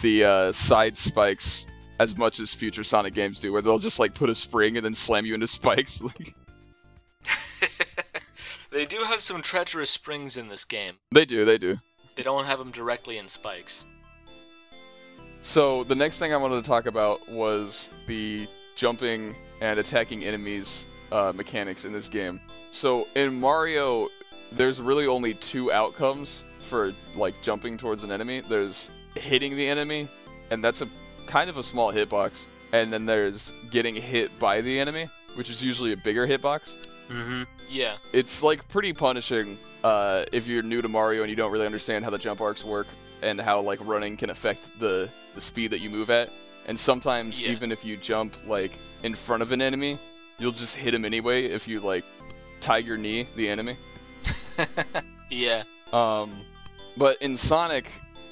the uh, side spikes as much as future Sonic games do, where they'll just like put a spring and then slam you into spikes. Like, they do have some treacherous springs in this game. they do, they do. They don't have them directly in spikes. So the next thing I wanted to talk about was the jumping and attacking enemies uh, mechanics in this game. So in Mario, there's really only two outcomes for like jumping towards an enemy. There's hitting the enemy, and that's a kind of a small hitbox, and then there's getting hit by the enemy, which is usually a bigger hitbox. Mm-hmm. Yeah. It's like pretty punishing uh, if you're new to Mario and you don't really understand how the jump arcs work and how like running can affect the the speed that you move at. And sometimes Yeah. even if you jump like in front of an enemy, you'll just hit him anyway if you like tiger knee the enemy. yeah. Um, but in Sonic,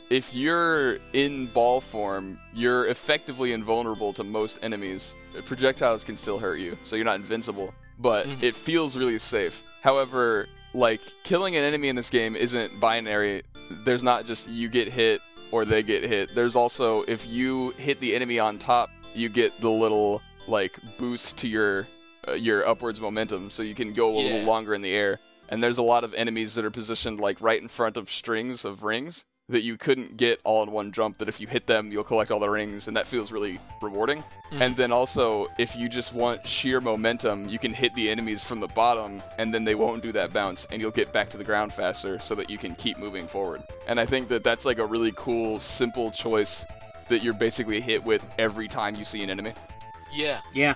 if you're in ball form, you're effectively invulnerable to most enemies. Projectiles can still hurt you, so you're not invincible, but Mhm. it feels really safe. However, like killing an enemy in this game isn't binary. There's not just you get hit or they get hit. There's also if you hit the enemy on top, you get the little like boost to your uh, your upwards momentum, so you can go a little longer in the air and there's a lot of enemies that are positioned like right in front of strings of rings that you couldn't get all in one jump. That if you hit them, you'll collect all the rings, and that feels really rewarding. Mhm. And then also, if you just want sheer momentum, you can hit the enemies from the bottom, and then they won't do that bounce, and you'll get back to the ground faster, so that you can keep moving forward. And I think that that's like a really cool, simple choice that you're basically hit with every time you see an enemy. Yeah. Yeah.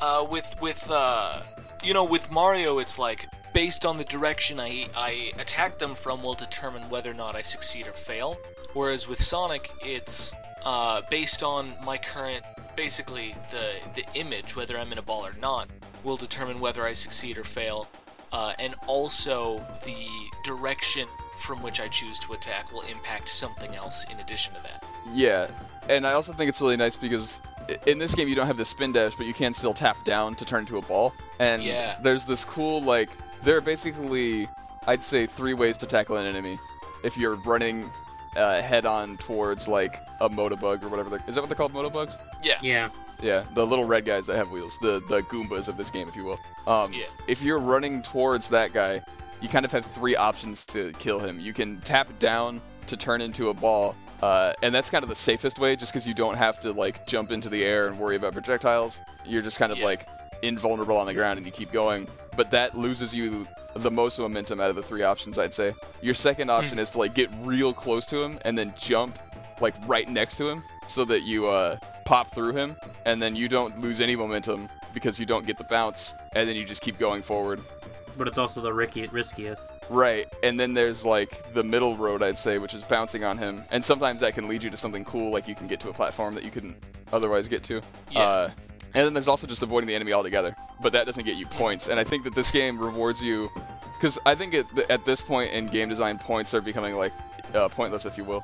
Uh, with with uh, you know, with Mario, it's like based on the direction I I attack them from will determine whether or not I succeed or fail. Whereas with Sonic, it's uh, based on my current, basically the the image, whether I'm in a ball or not, will determine whether I succeed or fail. Uh, and also the direction from which I choose to attack will impact something else in addition to that. Yeah, and I also think it's really nice because in this game you don't have the spin dash, but you can still tap down to turn into a ball. And Yeah. there's this cool like there are basically I'd say three ways to tackle an enemy. If you're running uh, head on towards like a motobug or whatever, is that what they're called, motobugs? Yeah. Yeah. Yeah, the little red guys that have wheels, the the Goombas of this game, if you will. Um, Yeah. If you're running towards that guy, you kind of have three options to kill him. You can tap down to turn into a ball, uh, and that's kind of the safest way, just because you don't have to like jump into the air and worry about projectiles. You're just kind of Yeah. like invulnerable on the ground, and you keep going. But that loses you the most momentum out of the three options, I'd say. Your second option is to like get real close to him and then jump like right next to him, so that you uh, pop through him, and then you don't lose any momentum because you don't get the bounce, and then you just keep going forward. But it's also the ricky, riskiest. Right, and then there's like the middle road, I'd say, which is bouncing on him, and sometimes that can lead you to something cool, like you can get to a platform that you couldn't otherwise get to. Yeah. Uh, and then there's also just avoiding the enemy altogether, but that doesn't get you points. And I think that this game rewards you, because I think at, at this point in game design, points are becoming like uh, pointless, if you will.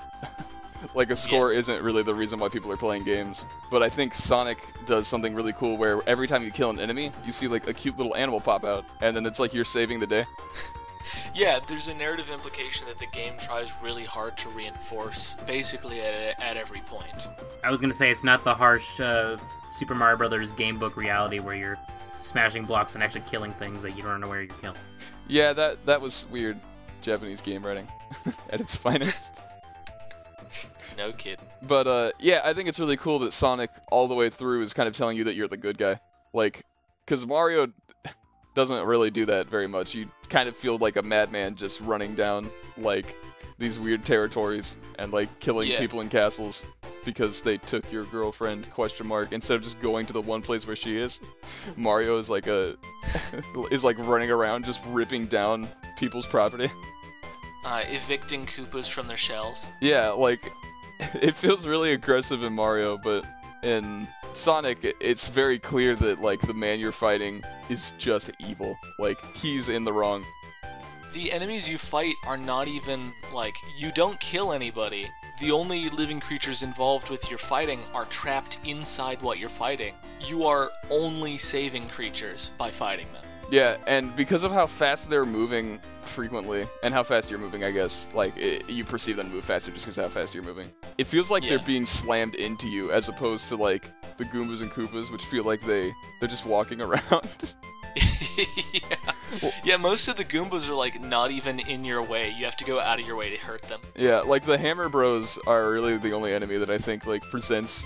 like a score isn't really the reason why people are playing games. But I think Sonic does something really cool where every time you kill an enemy, you see like a cute little animal pop out, and then it's like you're saving the day. Yeah, there's a narrative implication that the game tries really hard to reinforce, basically at, at every point. I was gonna say it's not the harsh uh, Super Mario Brothers game book reality where you're smashing blocks and actually killing things that you don't know where you're killing. Yeah, that that was weird Japanese game writing at its finest. No kidding. But uh, yeah, I think it's really cool that Sonic all the way through is kind of telling you that you're the good guy. Like, because Mario doesn't really do that very much. You kind of feel like a madman just running down like these weird territories and like killing Yeah. people in castles because they took your girlfriend question mark instead of just going to the one place where she is. Mario is like a is like running around just ripping down people's property. Uh, evicting Koopas from their shells. Yeah, like it feels really aggressive in Mario, but in Sonic, it's very clear that like the man you're fighting is just evil. Like he's in the wrong. The enemies you fight are not even, like, you don't kill anybody. The only living creatures involved with your fighting are trapped inside what you're fighting. You are only saving creatures by fighting them. Yeah, and because of how fast they're moving frequently, and how fast you're moving, I guess, like it, you perceive them to move faster just because of how fast you're moving. It feels like Yeah. they're being slammed into you, as opposed to like the Goombas and Koopas, which feel like they they're just walking around. yeah. yeah, most of the Goombas are, like, not even in your way. You have to go out of your way to hurt them. Yeah, like the Hammer Bros are really the only enemy that I think like presents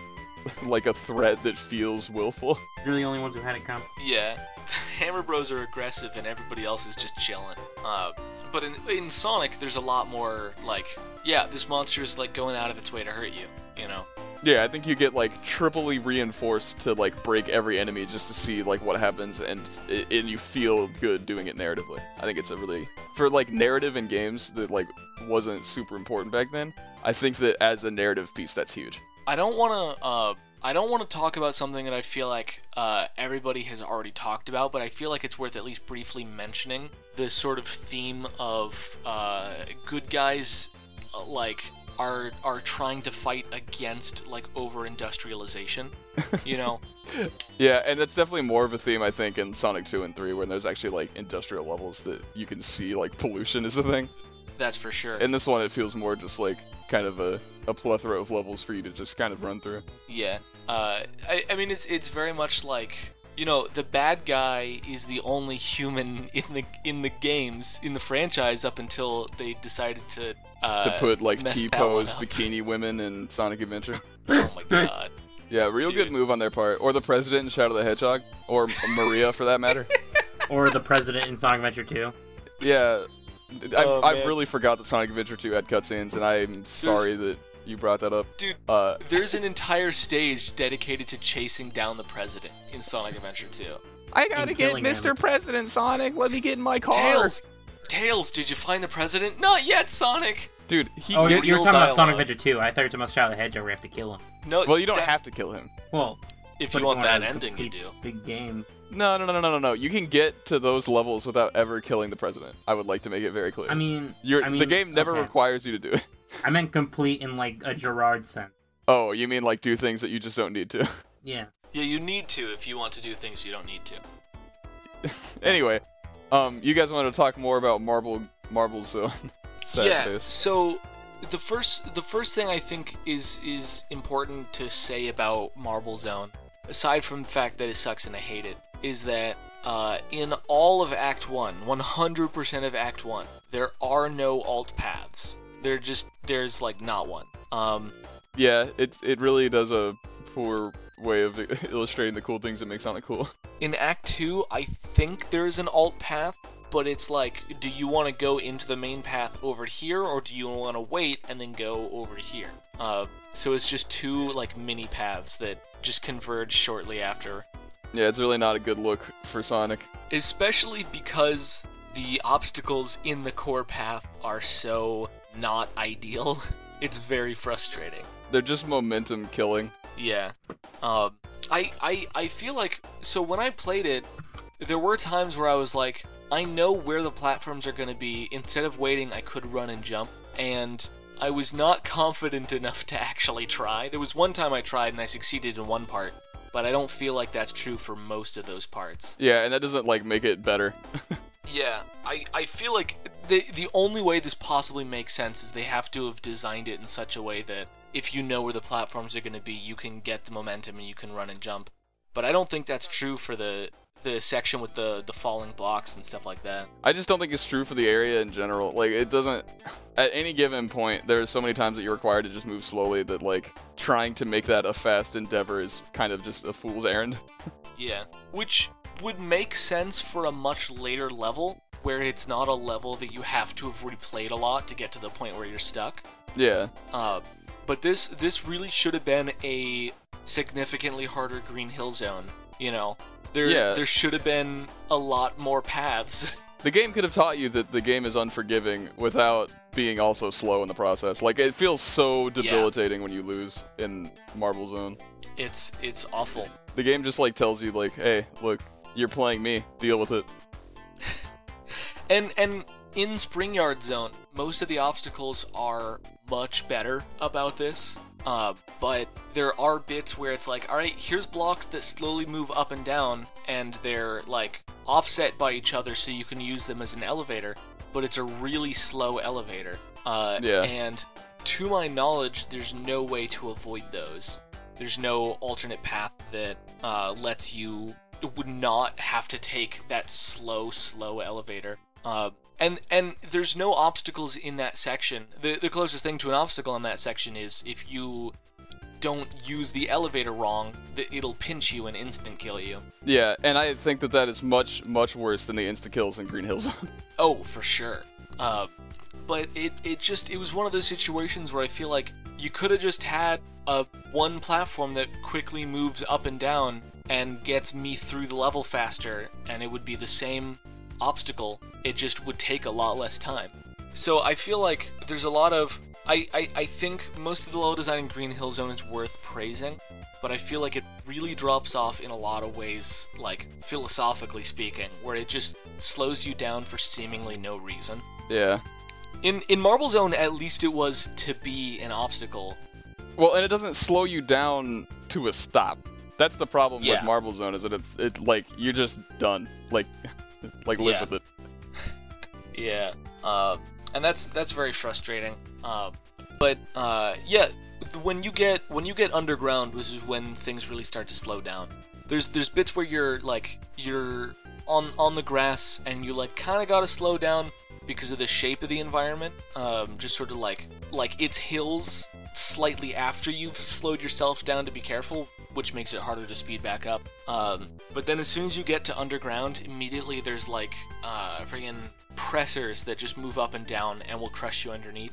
like a threat that feels willful. You're the only ones who had it come. Yeah, Hammer Bros are aggressive and everybody else is just chilling. Uh, but in, in Sonic, there's a lot more like, yeah, this monster is like going out of its way to hurt you. You know? Yeah, I think you get like triply reinforced to like break every enemy just to see like what happens, and and you feel good doing it narratively. I think it's a really for like narrative in games that like wasn't super important back then. I think that as a narrative piece, that's huge. I don't want to. Uh, I don't want to talk about something that I feel like uh, everybody has already talked about, but I feel like it's worth at least briefly mentioning the sort of theme of uh, good guys, uh, like are are trying to fight against like over industrialization. You know. Yeah, and that's definitely more of a theme I think in Sonic 2 and 3, when there's actually like industrial levels that you can see like pollution is a thing. That's for sure. In this one, it feels more just like kind of a, a plethora of levels for you to just kind of run through. Yeah. Uh, I, I mean, it's it's very much like you know, the bad guy is the only human in the in the games in the franchise up until they decided to uh, to put like mess T pose bikini women in Sonic Adventure. Oh my god. Yeah, real good move on their part. Or the president in Shadow the Hedgehog, or Maria for that matter. Or the president in Sonic Adventure 2. Yeah, I, Oh, I really forgot that Sonic Adventure 2 had cutscenes, and I'm sorry that you brought that up. Dude, Uh, there's an entire stage dedicated to chasing down the president in Sonic Adventure 2. I gotta get Mr. him. President Sonic. Let me get in my car. Tails! Tails, did you find the president? Not yet, Sonic! Dude, he Oh, you're, you're real talking about Sonic. Adventure 2. I thought you were talking about Shadow the Hedgehog where you have to kill him. No, Well, you don't that- have to kill him. Well, If you want wanna that ending, you do. Big game. No, no, no, no, no, no, no. You can get to those levels without ever killing the president. I would like to make it very clear. I mean, You're, I mean, the game never okay. requires you to do it. I meant complete in like a Gerard sense. Oh, you mean like do things that you just don't need to? Yeah. Yeah, you need to if you want to do things you don't need to. anyway, um, you guys wanted to talk more about Marble Marble Zone? Sad yeah. face. So the first the first thing I think is is important to say about Marble Zone, aside from the fact that it sucks and I hate it, is that uh, in all of Act One, 100% of Act One, there are no alt paths. There just there's like not one. Um, Yeah, it it really does a poor way of illustrating the cool things that make Sonic cool. in Act 2, I think there's an alt path, but it's like, do you want to go into the main path over here, or do you want to wait and then go over here? Uh, so it's just two, like, mini paths that just converge shortly after. Yeah, it's really not a good look for Sonic. Especially because the obstacles in the core path are so not ideal. It's very frustrating. They're just momentum killing. Yeah. Um, I, I, I feel like so when I played it, there were times where I was like, I know where the platforms are going to be. Instead of waiting, I could run and jump, and I was not confident enough to actually try. There was one time I tried and I succeeded in one part, but I don't feel like that's true for most of those parts. Yeah, and that doesn't like make it better. Yeah, I, I feel like the the only way this possibly makes sense is they have to have designed it in such a way that if you know where the platforms are going to be, you can get the momentum and you can run and jump. But I don't think that's true for the the section with the the falling blocks and stuff like that. I just don't think it's true for the area in general. Like it doesn't at any given point there's so many times that you're required to just move slowly that like trying to make that a fast endeavor is kind of just a fool's errand. Yeah, which would make sense for a much later level where it's not a level that you have to have replayed a lot to get to the point where you're stuck. Yeah. Uh, but this this really should have been a significantly harder Green Hill Zone. You know, there Yeah. there should have been a lot more paths. The game could have taught you that the game is unforgiving without being also slow in the process. Like it feels so debilitating when you lose in Marble Zone. it's it's awful. The game just like tells you like, "Hey, look, you're playing me. Deal with it." And and in Spring Yard Zone, most of the obstacles are much better about this. Uh, but there are bits where it's like, all right, here's blocks that slowly move up and down, and they're like offset by each other, so you can use them as an elevator. But it's a really slow elevator. Uh, Yeah. And to my knowledge, there's no way to avoid those. There's no alternate path that uh, lets you would not have to take that slow, slow elevator. Uh, and and there's no obstacles in that section. The the closest thing to an obstacle in that section is if you don't use the elevator wrong, th- it'll pinch you and instant kill you. Yeah, and I think that that is much much worse than the insta kills in Green Hill Zone. Oh, for sure. Uh, but it, it just it was one of those situations where I feel like you could have just had a one platform that quickly moves up and down and gets me through the level faster, and it would be the same obstacle. It just would take a lot less time. So I feel like there's a lot of I, I, I think most of the level design in Green Hill Zone is worth praising, but I feel like it really drops off in a lot of ways, like philosophically speaking, where it just slows you down for seemingly no reason. yeah. In in Marble Zone, at least it was to be an obstacle. Well, and it doesn't slow you down to a stop. That's the problem Yeah. with Marble Zone is that it's it like you're just done. Like like live Yeah. with it. Yeah, uh, and that's that's very frustrating. Uh, but uh, yeah, when you get when you get underground, which is when things really start to slow down. there's there's bits where you're like you're on on the grass and you like kind of gotta slow down because of the shape of the environment. Um, just sort of like like it's hills slightly after you've slowed yourself down to be careful, which makes it harder to speed back up. Um, but then as soon as you get to underground, immediately there's like uh, friggin' pressers that just move up and down and will crush you underneath.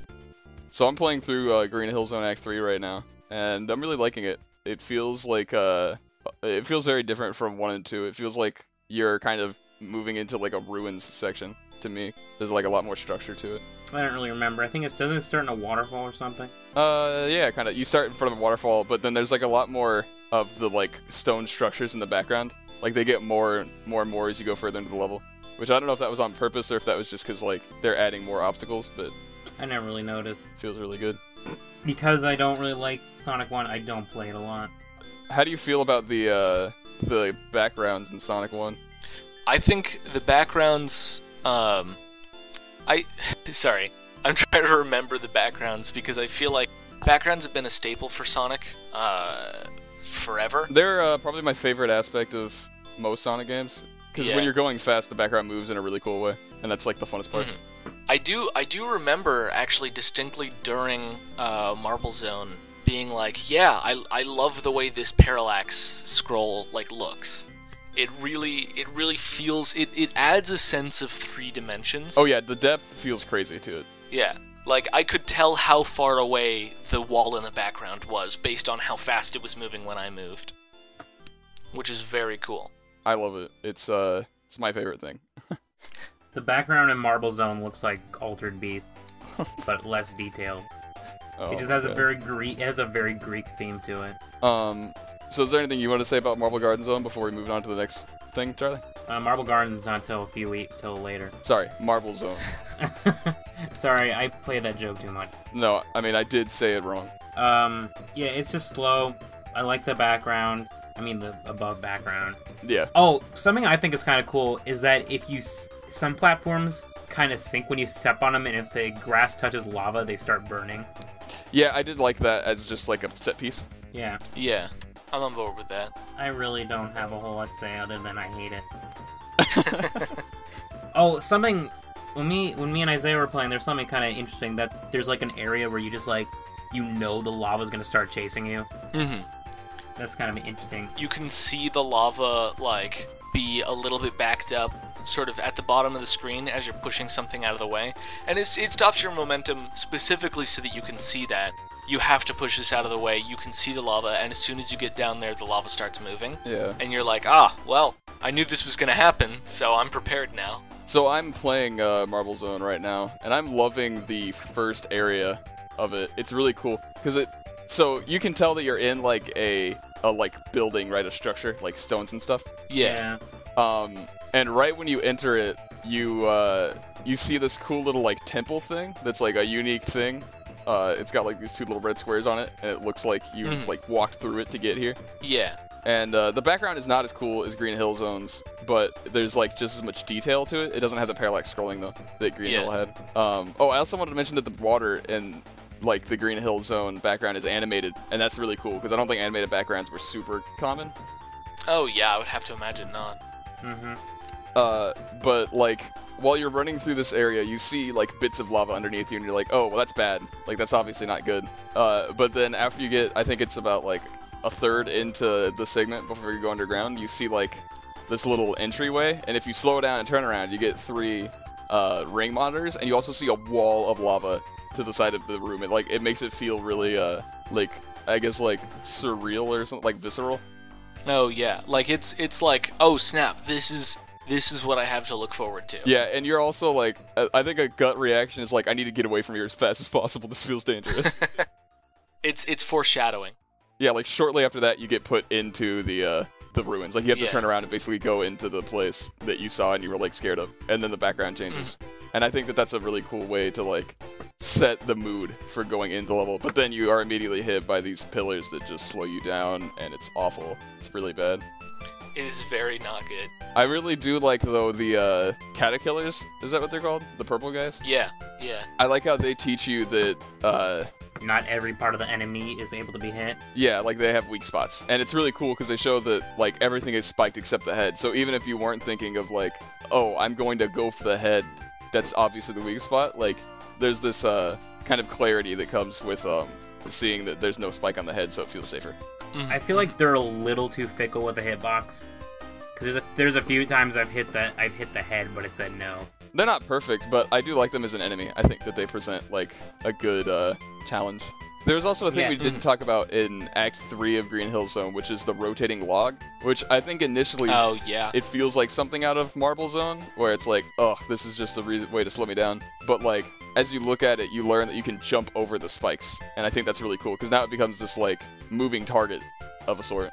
So I'm playing through uh, Green Hill Zone Act 3 right now, and I'm really liking it. It feels like uh, it feels very different from one and two. It feels like you're kind of moving into like a ruins section to me. There's like a lot more structure to it. I don't really remember. I think it's doesn't it start in a waterfall or something. Uh, yeah, kind of. You start in front of a waterfall, but then there's like a lot more of the like stone structures in the background. Like they get more, more and more as you go further into the level. Which I don't know if that was on purpose or if that was just because like they're adding more obstacles, but I never really noticed feels really good. because I don't really like Sonic One. I don't play it a lot. How do you feel about the uh the backgrounds in Sonic One? I think the backgrounds. Um, I sorry, I'm trying to remember the backgrounds because I feel like backgrounds have been a staple for Sonic uh, forever. They're uh, probably my favorite aspect of most Sonic games because Yeah. when you're going fast, the background moves in a really cool way, and that's like the funnest part. Mhm. I do I do remember actually distinctly during uh, Marble Zone being like, yeah, I, I love the way this parallax scroll like looks. It really it really feels it, it adds a sense of three dimensions. Oh yeah, the depth feels crazy to it. Yeah. Like I could tell how far away the wall in the background was based on how fast it was moving when I moved. Which is very cool. I love it. It's uh, it's my favorite thing. The background in Marble Zone looks like Altered Beast, but less detailed. Oh, it just has a very Greek. It has a very Greek theme to it. Um, so is there anything you want to say about Marble Garden Zone before we move on to the next thing, Charlie? Uh, Marble Garden's not till a few weeks till later. Sorry, Marble Zone. Sorry, I played that joke too much. No, I mean I did say it wrong. Um, yeah, it's just slow. I like the background. I mean the above background. Yeah. Oh, something I think is kind of cool is that if you s- some platforms kind of sink when you step on them, and if the grass touches lava, they start burning. Yeah, I did like that as just like a set piece. Yeah, Yeah. I'm on board with that. I really don't have a whole lot to say other than I hate it. Oh, something when me when me and Isaiah were playing, there's something kind of interesting that there's like an area where you just like you know the lava's gonna start chasing you. hmm That's kind of interesting. You can see the lava like be a little bit backed up, sort of at the bottom of the screen as you're pushing something out of the way, and it's, it stops your momentum specifically so that you can see that. You have to push this out of the way. You can see the lava, and as soon as you get down there, the lava starts moving, Yeah. and you're like, ah, well, I knew this was gonna happen, so I'm prepared now. So I'm playing uh, Marble Zone right now, and I'm loving the first area of it. It's really cool because it. So you can tell that you're in like a a like building, right? A structure, like stones and stuff. Yeah. Um, and right when you enter it, you uh, you see this cool little like temple thing that's like a unique thing. Uh, it's got like these two little red squares on it, and it looks like you Mhm. like walked through it to get here. Yeah. And uh, the background is not as cool as Green Hill Zone's, but there's like just as much detail to it. It doesn't have the parallax scrolling though that Green Yeah. Hill had. Um, oh, I also wanted to mention that the water in like the Green Hill Zone background is animated, and that's really cool because I don't think animated backgrounds were super common. Oh yeah, I would have to imagine not. Mm-hmm. Uh, but like while you're running through this area, you see like bits of lava underneath you, and you're like, oh, well that's bad. Like that's obviously not good. Uh, but then after you get, I think it's about like a third into the segment before you go underground, you see like this little entryway, and if you slow down and turn around, you get three uh, ring monitors, and you also see a wall of lava to the side of the room. It like it makes it feel really uh like I guess like surreal or something like visceral. Oh yeah, like it's it's like oh snap, this is this is what I have to look forward to. Yeah, and you're also like, I think a gut reaction is like, I need to get away from here as fast as possible. This feels dangerous. It's it's foreshadowing. yeah, like shortly after that, you get put into the uh, the ruins. Like you have to turn around and basically go into the place that you saw and you were like scared of, and then the background changes. And I think that that's a really cool way to like set the mood for going into level. But then you are immediately hit by these pillars that just slow you down, and it's awful. It's really bad. It is very not good. I really do like though the uh, caterpillars. Is that what they're called? The purple guys. Yeah, yeah. I like how they teach you that uh, not every part of the enemy is able to be hit. Yeah, like they have weak spots, and it's really cool because they show that like everything is spiked except the head. So even if you weren't thinking of like, oh, I'm going to go for the head, that's obviously the weak spot. Like, there's this uh, kind of clarity that comes with um, seeing that there's no spike on the head, so it feels safer. I feel like they're a little too fickle with the hitbox. There's a there's a few times I've hit the I've hit the head, but it said no. They're not perfect, but I do like them as an enemy. I think that they present like a good uh, challenge. There's also a thing Yeah. we didn't talk about in Act 3 of Green Hill Zone, which is the rotating log, which I think initially Oh yeah. it feels like something out of Marble Zone, where it's like, oh, this is just a re- way to slow me down. But like, as you look at it, you learn that you can jump over the spikes, and I think that's really cool because now it becomes this like moving target of a sort.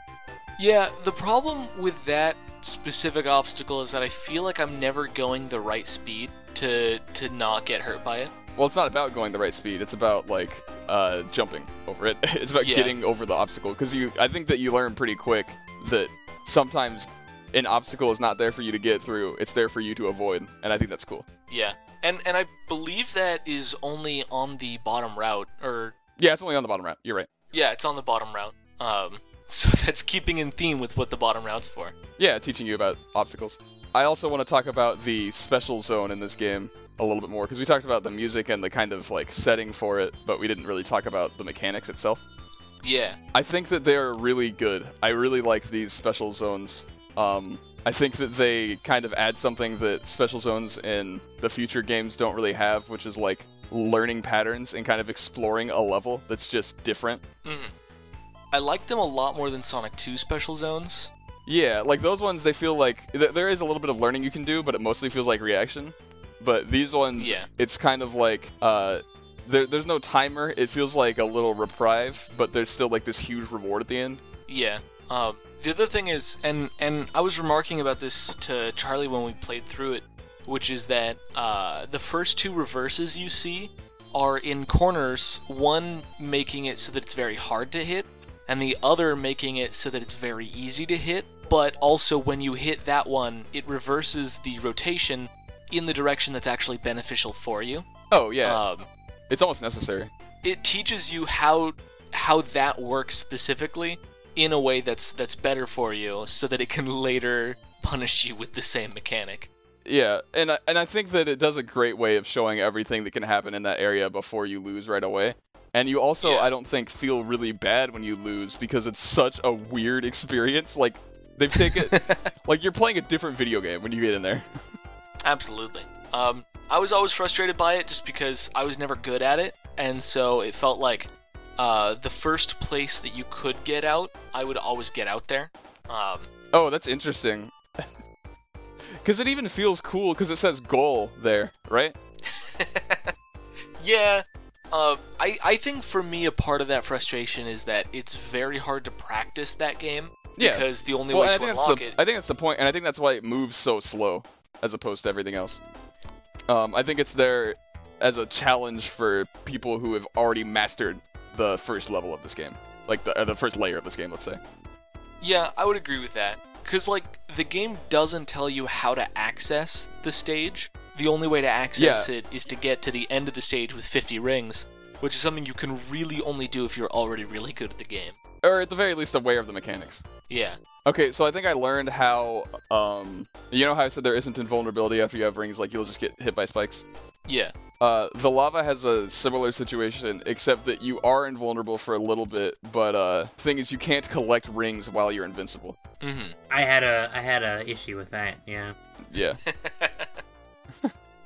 Yeah, the problem with that specific obstacle is that I feel like I'm never going the right speed to to not get hurt by it. Well, it's not about going the right speed. It's about like uh, jumping over it. it's about Yeah. getting over the obstacle because you. I think that you learn pretty quick that sometimes an obstacle is not there for you to get through. It's there for you to avoid, and I think that's cool. Yeah. And and I believe that is only on the bottom route or Yeah, it's only on the bottom route. You're right. yeah, it's on the bottom route. Um so that's keeping in theme with what the bottom route's for. Yeah, teaching you about obstacles. I also want to talk about the special zone in this game a little bit more because we talked about the music and the kind of like setting for it, but we didn't really talk about the mechanics itself. Yeah. I think that they're really good. I really like these special zones. Um, I think that they kind of add something that special zones in the future games don't really have, which is like learning patterns and kind of exploring a level that's just different. Mhm. I like them a lot more than Sonic 2 special zones. Yeah, like those ones, they feel like th- there is a little bit of learning you can do, but it mostly feels like reaction. But these ones, Yeah. it's kind of like uh, there, there's no timer. It feels like a little reprieve, but there's still like this huge reward at the end. Yeah. Um, the other thing is, and and I was remarking about this to Charlie when we played through it, which is that uh, the first two reverses you see are in corners. One making it so that it's very hard to hit, and the other making it so that it's very easy to hit. But also, when you hit that one, it reverses the rotation in the direction that's actually beneficial for you. Oh yeah, Um, it's almost necessary. it teaches you how how that works specifically in a way that's that's better for you so that it can later punish you with the same mechanic. Yeah, and I, and I think that it does a great way of showing everything that can happen in that area before you lose right away. And you also, Yeah. I don't think, feel really bad when you lose because it's such a weird experience. Like they've taken, like you're playing a different video game when you get in there. Absolutely. Um, I was always frustrated by it just because I was never good at it, and so it felt like uh, the first place that you could get out, I would always get out there. Um, Oh, that's interesting. Because it even feels cool because it says goal there, right? yeah. Uh, I, I think for me, a part of that frustration is that it's very hard to practice that game Yeah. because the only well, way to unlock the, it I think that's the point, and I think that's why it moves so slow as opposed to everything else. Um, I think it's there as a challenge for people who have already mastered the first level of this game, like the uh, the first layer of this game, let's say. Yeah, I would agree with that. Because, like, the game doesn't tell you how to access the stage. The only way to access Yeah. it is to get to the end of the stage with 50 rings, which is something you can really only do if you're already really good at the game. Or at the very least, aware of the mechanics. Yeah. Okay, so I think I learned how, um, you know how I said there isn't invulnerability after you have rings, like you'll just get hit by spikes? Yeah. Uh, the lava has a similar situation, except that you are invulnerable for a little bit, but, uh, thing is you can't collect rings while you're invincible. Mm I had a I had a issue with that. Yeah. Yeah.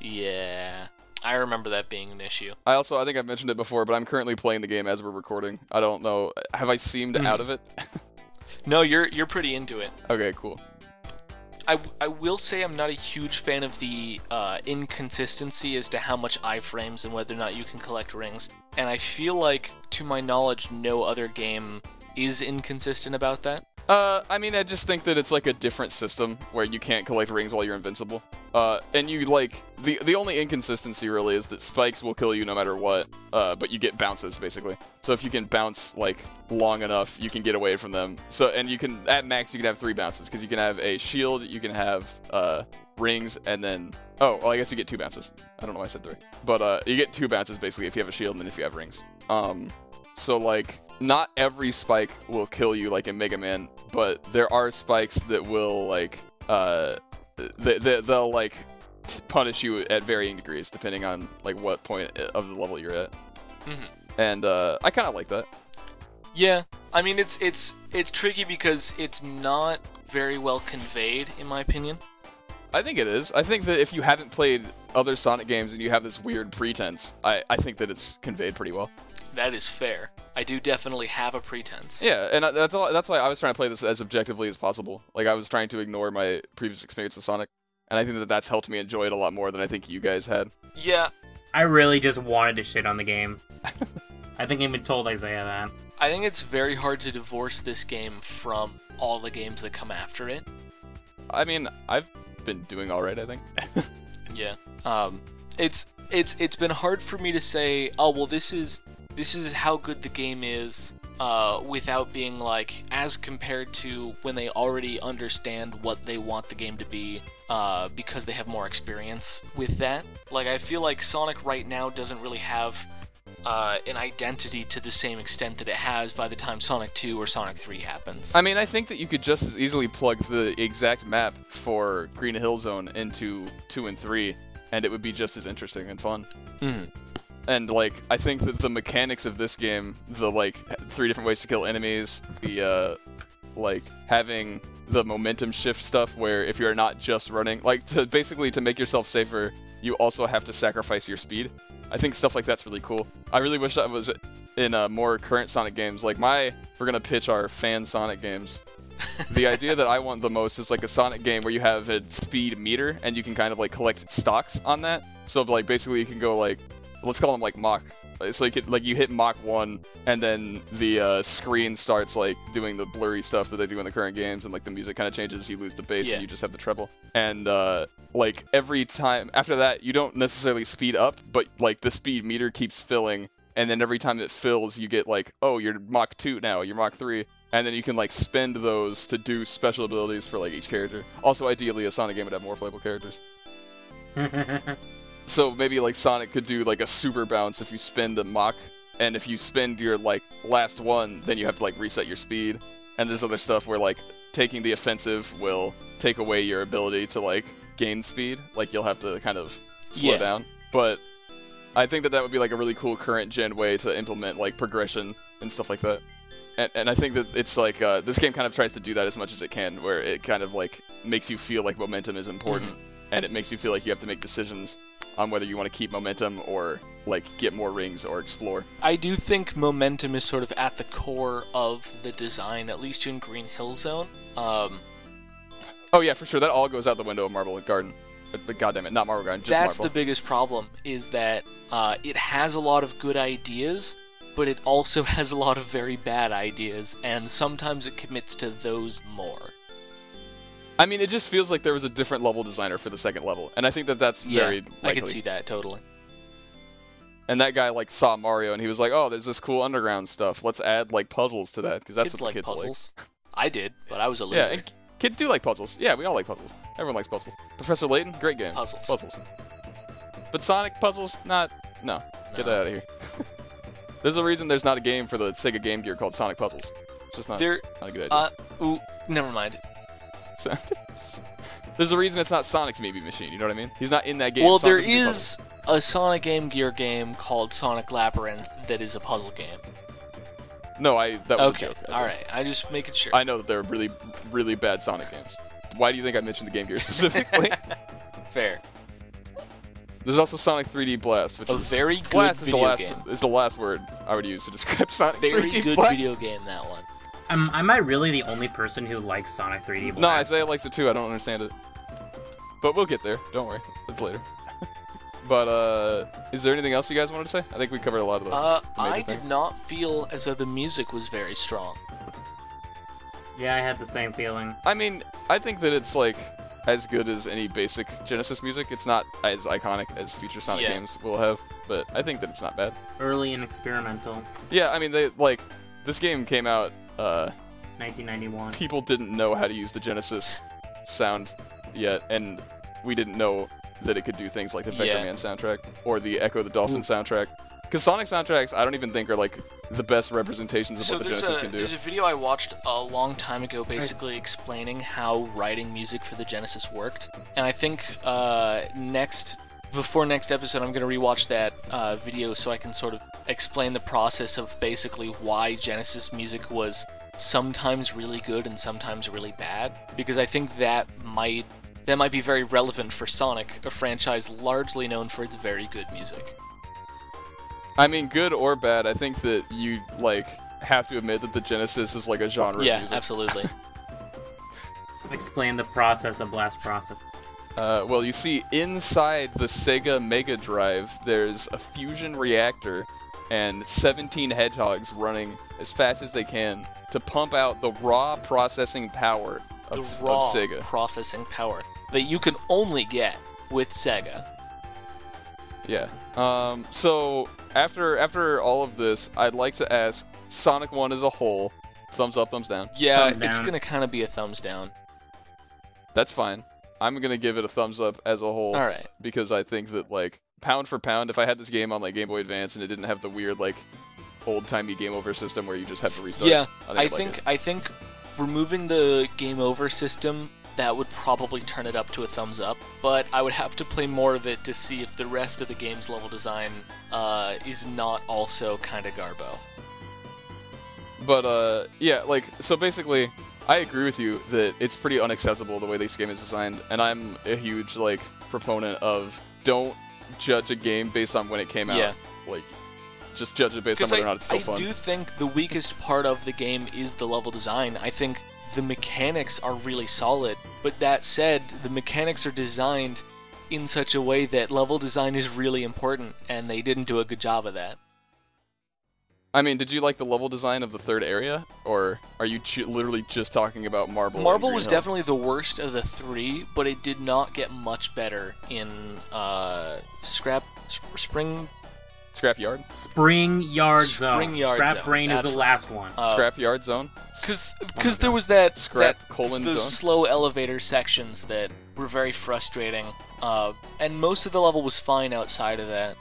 yeah. I remember that being an issue. I also, I think I've mentioned it before, but I'm currently playing the game as we're recording. I don't know, have I seemed Hmm. out of it? No, you're you're pretty into it. okay, cool. I, I will say I'm not a huge fan of the uh, inconsistency as to how much iframes and whether or not you can collect rings. And I feel like, to my knowledge, no other game is inconsistent about that. Uh, I mean, I just think that it's like a different system where you can't collect rings while you're invincible. Uh, and you like the the only inconsistency really is that spikes will kill you no matter what. Uh, but you get bounces basically. So if you can bounce like long enough, you can get away from them. So and you can at max you can have three bounces because you can have a shield, you can have uh rings, and then oh well I guess you get two bounces. I don't know why I said three, but uh you get two bounces basically if you have a shield and then if you have rings. Um, so like not every spike will kill you like in Mega Man, but there are spikes that will like uh they, they, they'll like t- punish you at varying degrees depending on like what point of the level you're at. Mhm. And uh, I kind of like that. Yeah, I mean it's it's it's tricky because it's not very well conveyed in my opinion. I think it is. I think that if you haven't played other Sonic games and you have this weird pretense, I, I think that it's conveyed pretty well. That is fair. I do definitely have a pretense. Yeah, and that's all, that's why I was trying to play this as objectively as possible. Like I was trying to ignore my previous experience with Sonic, and I think that that's helped me enjoy it a lot more than I think you guys had. Yeah, I really just wanted to shit on the game. I think I even told Isaiah that. I think it's very hard to divorce this game from all the games that come after it. I mean, I've been doing all right. I think. Yeah. Um, it's it's it's been hard for me to say, oh well, this is this is how good the game is, uh, without being like as compared to when they already understand what they want the game to be, uh, because they have more experience with that. Like I feel like Sonic right now doesn't really have. Uh, an identity to the same extent that it has by the time Sonic 2 or Sonic 3 happens. I mean, I think that you could just as easily plug the exact map for Green Hill Zone into two and three, and it would be just as interesting and fun. Mhm. And like, I think that the mechanics of this game, the like three different ways to kill enemies, the uh, like having the momentum shift stuff, where if you're not just running, like to basically to make yourself safer, you also have to sacrifice your speed. I think stuff like that's really cool. I really wish that was in uh, more current Sonic games. Like my, if we're gonna pitch our fan Sonic games. the idea that I want the most is like a Sonic game where you have a speed meter and you can kind of like collect stocks on that. So like basically you can go like, let's call them like Mach. So you could like you hit Mach one and then the uh, screen starts like doing the blurry stuff that they do in the current games and like the music kind of changes. You lose the bass Yeah. and you just have the treble. And uh, like every time after that you don't necessarily speed up, but like the speed meter keeps filling. And then every time it fills, you get like, oh, you're Mach 2 now, you're Mach 3, and then you can like spend those to do special abilities for like each character. Also, ideally, a Sonic game would have more playable characters. So maybe like Sonic could do like a super bounce if you spend a Mach, and if you spend your like last one, then you have to like reset your speed. And there's other stuff where like taking the offensive will take away your ability to like gain speed. Like you'll have to kind of slow Yeah. down. But I think that that would be like a really cool current gen way to implement like progression and stuff like that. And, and I think that it's like uh, this game kind of tries to do that as much as it can, where it kind of like makes you feel like momentum is important, and it makes you feel like you have to make decisions on whether you want to keep momentum or like get more rings or explore. I do think momentum is sort of at the core of the design, at least in Green Hill Zone. Um, Oh yeah, for sure. That all goes out the window of Marble Garden. But, but goddamn it, not Marble Garden, just that's Marble. the biggest problem, is that uh, it has a lot of good ideas, but it also has a lot of very bad ideas, and sometimes it commits to those more. I mean, it just feels like there was a different level designer for the second level, and I think that that's Yeah, very likely. I can see that totally. And that guy like saw Mario, and he was like, "Oh, there's this cool underground stuff. Let's add like puzzles to that because that's kids what like kids puzzles. I did, but I was a like." loser. Yeah, kids do like puzzles. Yeah, we all like puzzles. Everyone likes puzzles. Professor Layton, great game. Puzzles. Puzzles. But Sonic puzzles, not. No, get No. that out of here. there's a reason there's not a game for the Sega Game Gear called Sonic Puzzles. It's just not, There, not a good idea. uh, ooh, never mind. So- There's a reason it's not Sonic's Mean Bean Machine. You know what I mean? He's not in that game. well, Sonic there is a Sonic Game Gear game called Sonic Labyrinth that is a puzzle game. No, I. That was Okay, a joke. I all I just making sure. I know that they're really, really bad Sonic games. Why do you think I mentioned the Game Gear specifically? Fair. There's also Sonic 3D Blast, which A is very good Blast is the video last game. is the last word I would use to describe Sonic Very 3D good video game that one. Am, am I really the only person who likes Sonic 3D Blast? No, Isaiah likes it too. I don't understand it, but we'll get there. Don't worry, it's later. but uh, is there anything else you guys wanted to say? I think we covered a lot of the. Uh, major I things. did not feel as though the music was very strong. Yeah, I had the same feeling. I mean, I think that it's like as good as any basic Genesis music. It's not as iconic as future Sonic Yeah. games will have, but I think that it's not bad. Early and experimental. Yeah, I mean, they like this game came out. Uh, 1991. people didn't know how to use the Genesis sound yet, and we didn't know that it could do things like the Vector Yeah. Man soundtrack or the Ecco the Dolphin soundtrack. Because Sonic soundtracks, I don't even think are like the best representations of So what the Genesis a can do. there's a video I watched a long time ago, basically explaining how writing music for the Genesis worked, and I think uh, next before next episode I'm gonna rewatch that uh, video so I can sort of explain the process of basically why Genesis music was sometimes really good and sometimes really bad, because I think that might that might be very relevant for Sonic, a franchise largely known for its very good music. I mean, good or bad, I think that you like have to admit that the Genesis is like a genre. of Yeah, music. absolutely. Explain the process of blast process. Uh, well, you see, inside the Sega Mega Drive, there's a fusion reactor and 17 hedgehogs running as fast as they can to pump out the raw processing power the of, raw of Sega. processing power that you can only get with Sega. Yeah. Um, so after after all of this, I'd like to ask Sonic One as a whole, thumbs up, thumbs down. Yeah, Thumbs it's down. gonna kind of be a thumbs down. That's fine. I'm gonna give it a thumbs up as a whole. All right. because I think that like pound for pound, if I had this game on like Game Boy Advance and it didn't have the weird like old timey game over system where you just have to restart. Yeah, I I I'd like think. I think removing the game over system that would probably turn it up to a thumbs up. But I would have to play more of it to see if the rest of the game's level design uh, is not also kind of garbo. But uh, yeah, like so basically, I agree with you that it's pretty unacceptable the way this game is designed, and I'm a huge like proponent of don't judge a game based on when it came out. Yeah. Like, just judge it based on whether or not it's still I fun. do think the weakest part of the game is the level design. I think the mechanics are really solid, but that said, the mechanics are designed in such a way that level design is really important, and they didn't do a good job of that. I mean, did you like the level design of the third area, or are you ju- literally just talking about Marble? Marble was Hill? definitely the worst of the three, but it did not get much better in uh, Scrap Sp- Spring. Scrap Yard. Spring Yard Spring Zone. Yard Scrap Zone, Brain is the last one. Uh, Scrap Yard Zone. Because Oh because there was that Scrap that, colon those zone. slow elevator sections that were very frustrating. Uh, and most of the level was fine outside of that.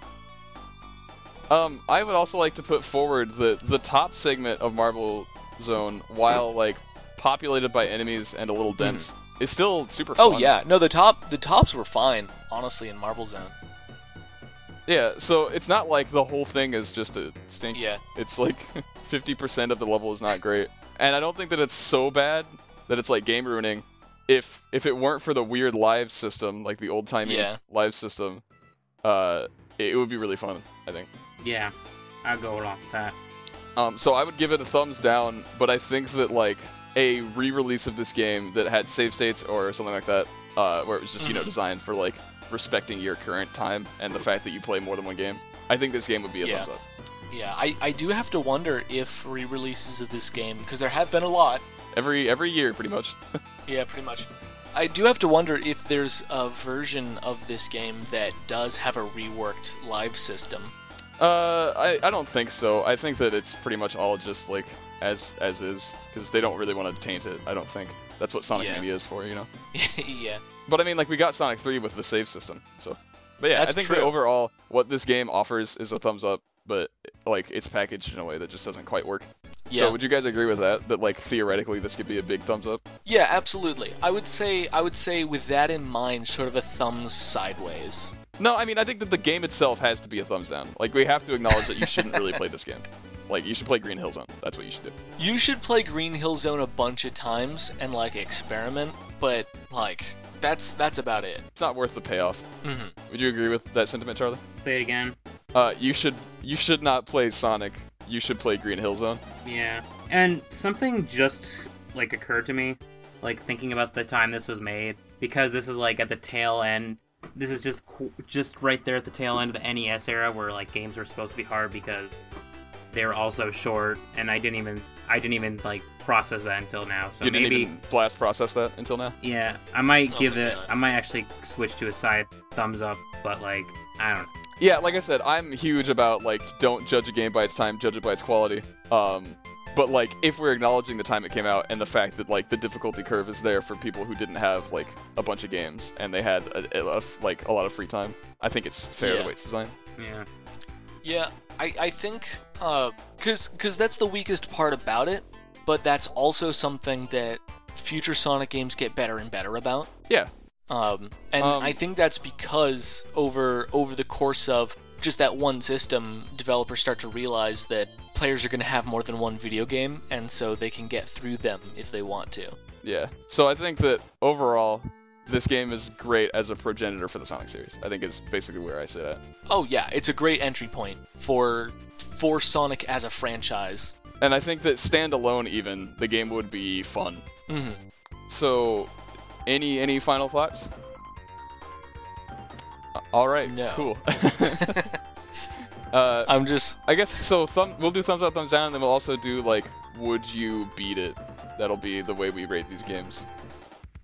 Um, I would also like to put forward the the top segment of Marble Zone, while like populated by enemies and a little dense, is still super fun. Oh yeah, no the top the tops were fine honestly in Marble Zone. Yeah, so it's not like the whole thing is just a stink. Yeah. It's like 50% of the level is not great. And I don't think that it's so bad that it's like game ruining. If if it weren't for the weird live system, like the old timey Yeah. live system, uh, it, it would be really fun. I think. Yeah, I'll go along with that. Um, so I would give it a thumbs down, but I think that like a re-release of this game that had save states or something like that, uh, where it was just you know Mhm. designed for like respecting your current time and the fact that you play more than one game, I think this game would be a Yeah. thumbs up. Yeah, I, I do have to wonder if re-releases of this game because there have been a lot. Every every year, pretty much. Yeah, pretty much. I do have to wonder if there's a version of this game that does have a reworked live system. Uh, I, I don't think so. I think that it's pretty much all just like as as is because they don't really want to taint it. I don't think that's what Sonic Yeah. Mania is for, you know. yeah. But I mean, like we got Sonic 3 with the save system, so. But yeah, That's I think true. that overall, what this game offers is a thumbs up, but like it's packaged in a way that just doesn't quite work. Yeah. So would you guys agree with that? That like theoretically this could be a big thumbs up? Yeah, absolutely. I would say I would say with that in mind, sort of a thumbs sideways. No, I mean I think that the game itself has to be a thumbs down. Like we have to acknowledge that you shouldn't really play this game. Like you should play Green Hill Zone. That's what you should do. You should play Green Hill Zone a bunch of times and like experiment, but like that's that's about it. It's not worth the payoff. hmm Would you agree with that sentiment, Charlie? Say it again. Uh, you should you should not play Sonic. You should play Green Hill Zone. Yeah. And something just like occurred to me, like thinking about the time this was made, because this is like at the tail end. This is just just right there at the tail end of the NES era, where like games were supposed to be hard because they were also short, and I didn't even I didn't even like process that until now. So you didn't maybe even blast process that until now. yeah, I might Oh give it. God. I might actually switch to a side thumbs up, but like I don't know. Yeah, like I said, I'm huge about like don't judge a game by its time, judge it by its quality. Um, but like if we're acknowledging the time it came out and the fact that like the difficulty curve is there for people who didn't have like a bunch of games and they had a, a, like a lot of free time, I think it's fair Yeah. the way it's designed. Yeah. Yeah, I, I think, uh, cause, cause that's the weakest part about it, but that's also something that future Sonic games get better and better about. Yeah. Um, and Um, I think that's because over over the course of just that one system, developers start to realize that players are going to have more than one video game, and so they can get through them if they want to. Yeah. So I think that overall, this game is great as a progenitor for the Sonic series. I think is basically where I sit at. Oh yeah, it's a great entry point for for Sonic as a franchise. And I think that standalone even the game would be fun. hmm So, any any final thoughts? All right. No. Cool. uh, I'm just I guess so. Thumb. We'll do thumbs up, thumbs down, and then we'll also do like, would you beat it? That'll be the way we rate these games.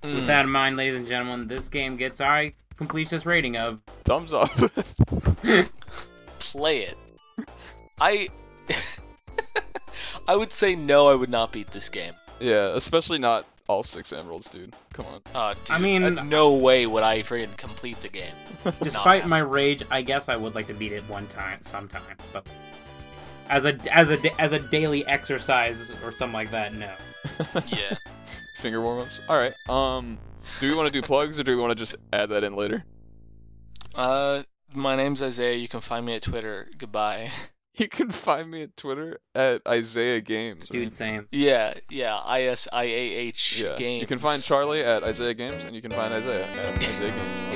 mm, With that in mind, ladies and gentlemen, this game gets our completionist rating of Thumbs up. play it. I I would say no, I would not beat this game. yeah, especially not all six emeralds, dude. Come on. Uh, dude, I mean- uh, no way would I freaking complete the game. Despite my rage, I guess I would like to beat it one time, sometime. But as a as a as a daily exercise or something like that, no. yeah. Finger warm-ups. All right. Um, do we want to do plugs or do we want to just add that in later? Uh, my name's Isaiah. You can find me at Twitter. Goodbye. You can find me at Twitter at Isaiah Games. right? Dude, same. Yeah, yeah. I S I A H Yeah. games. You can find Charlie at Isaiah Games, and you can find Isaiah at Isaiah Games.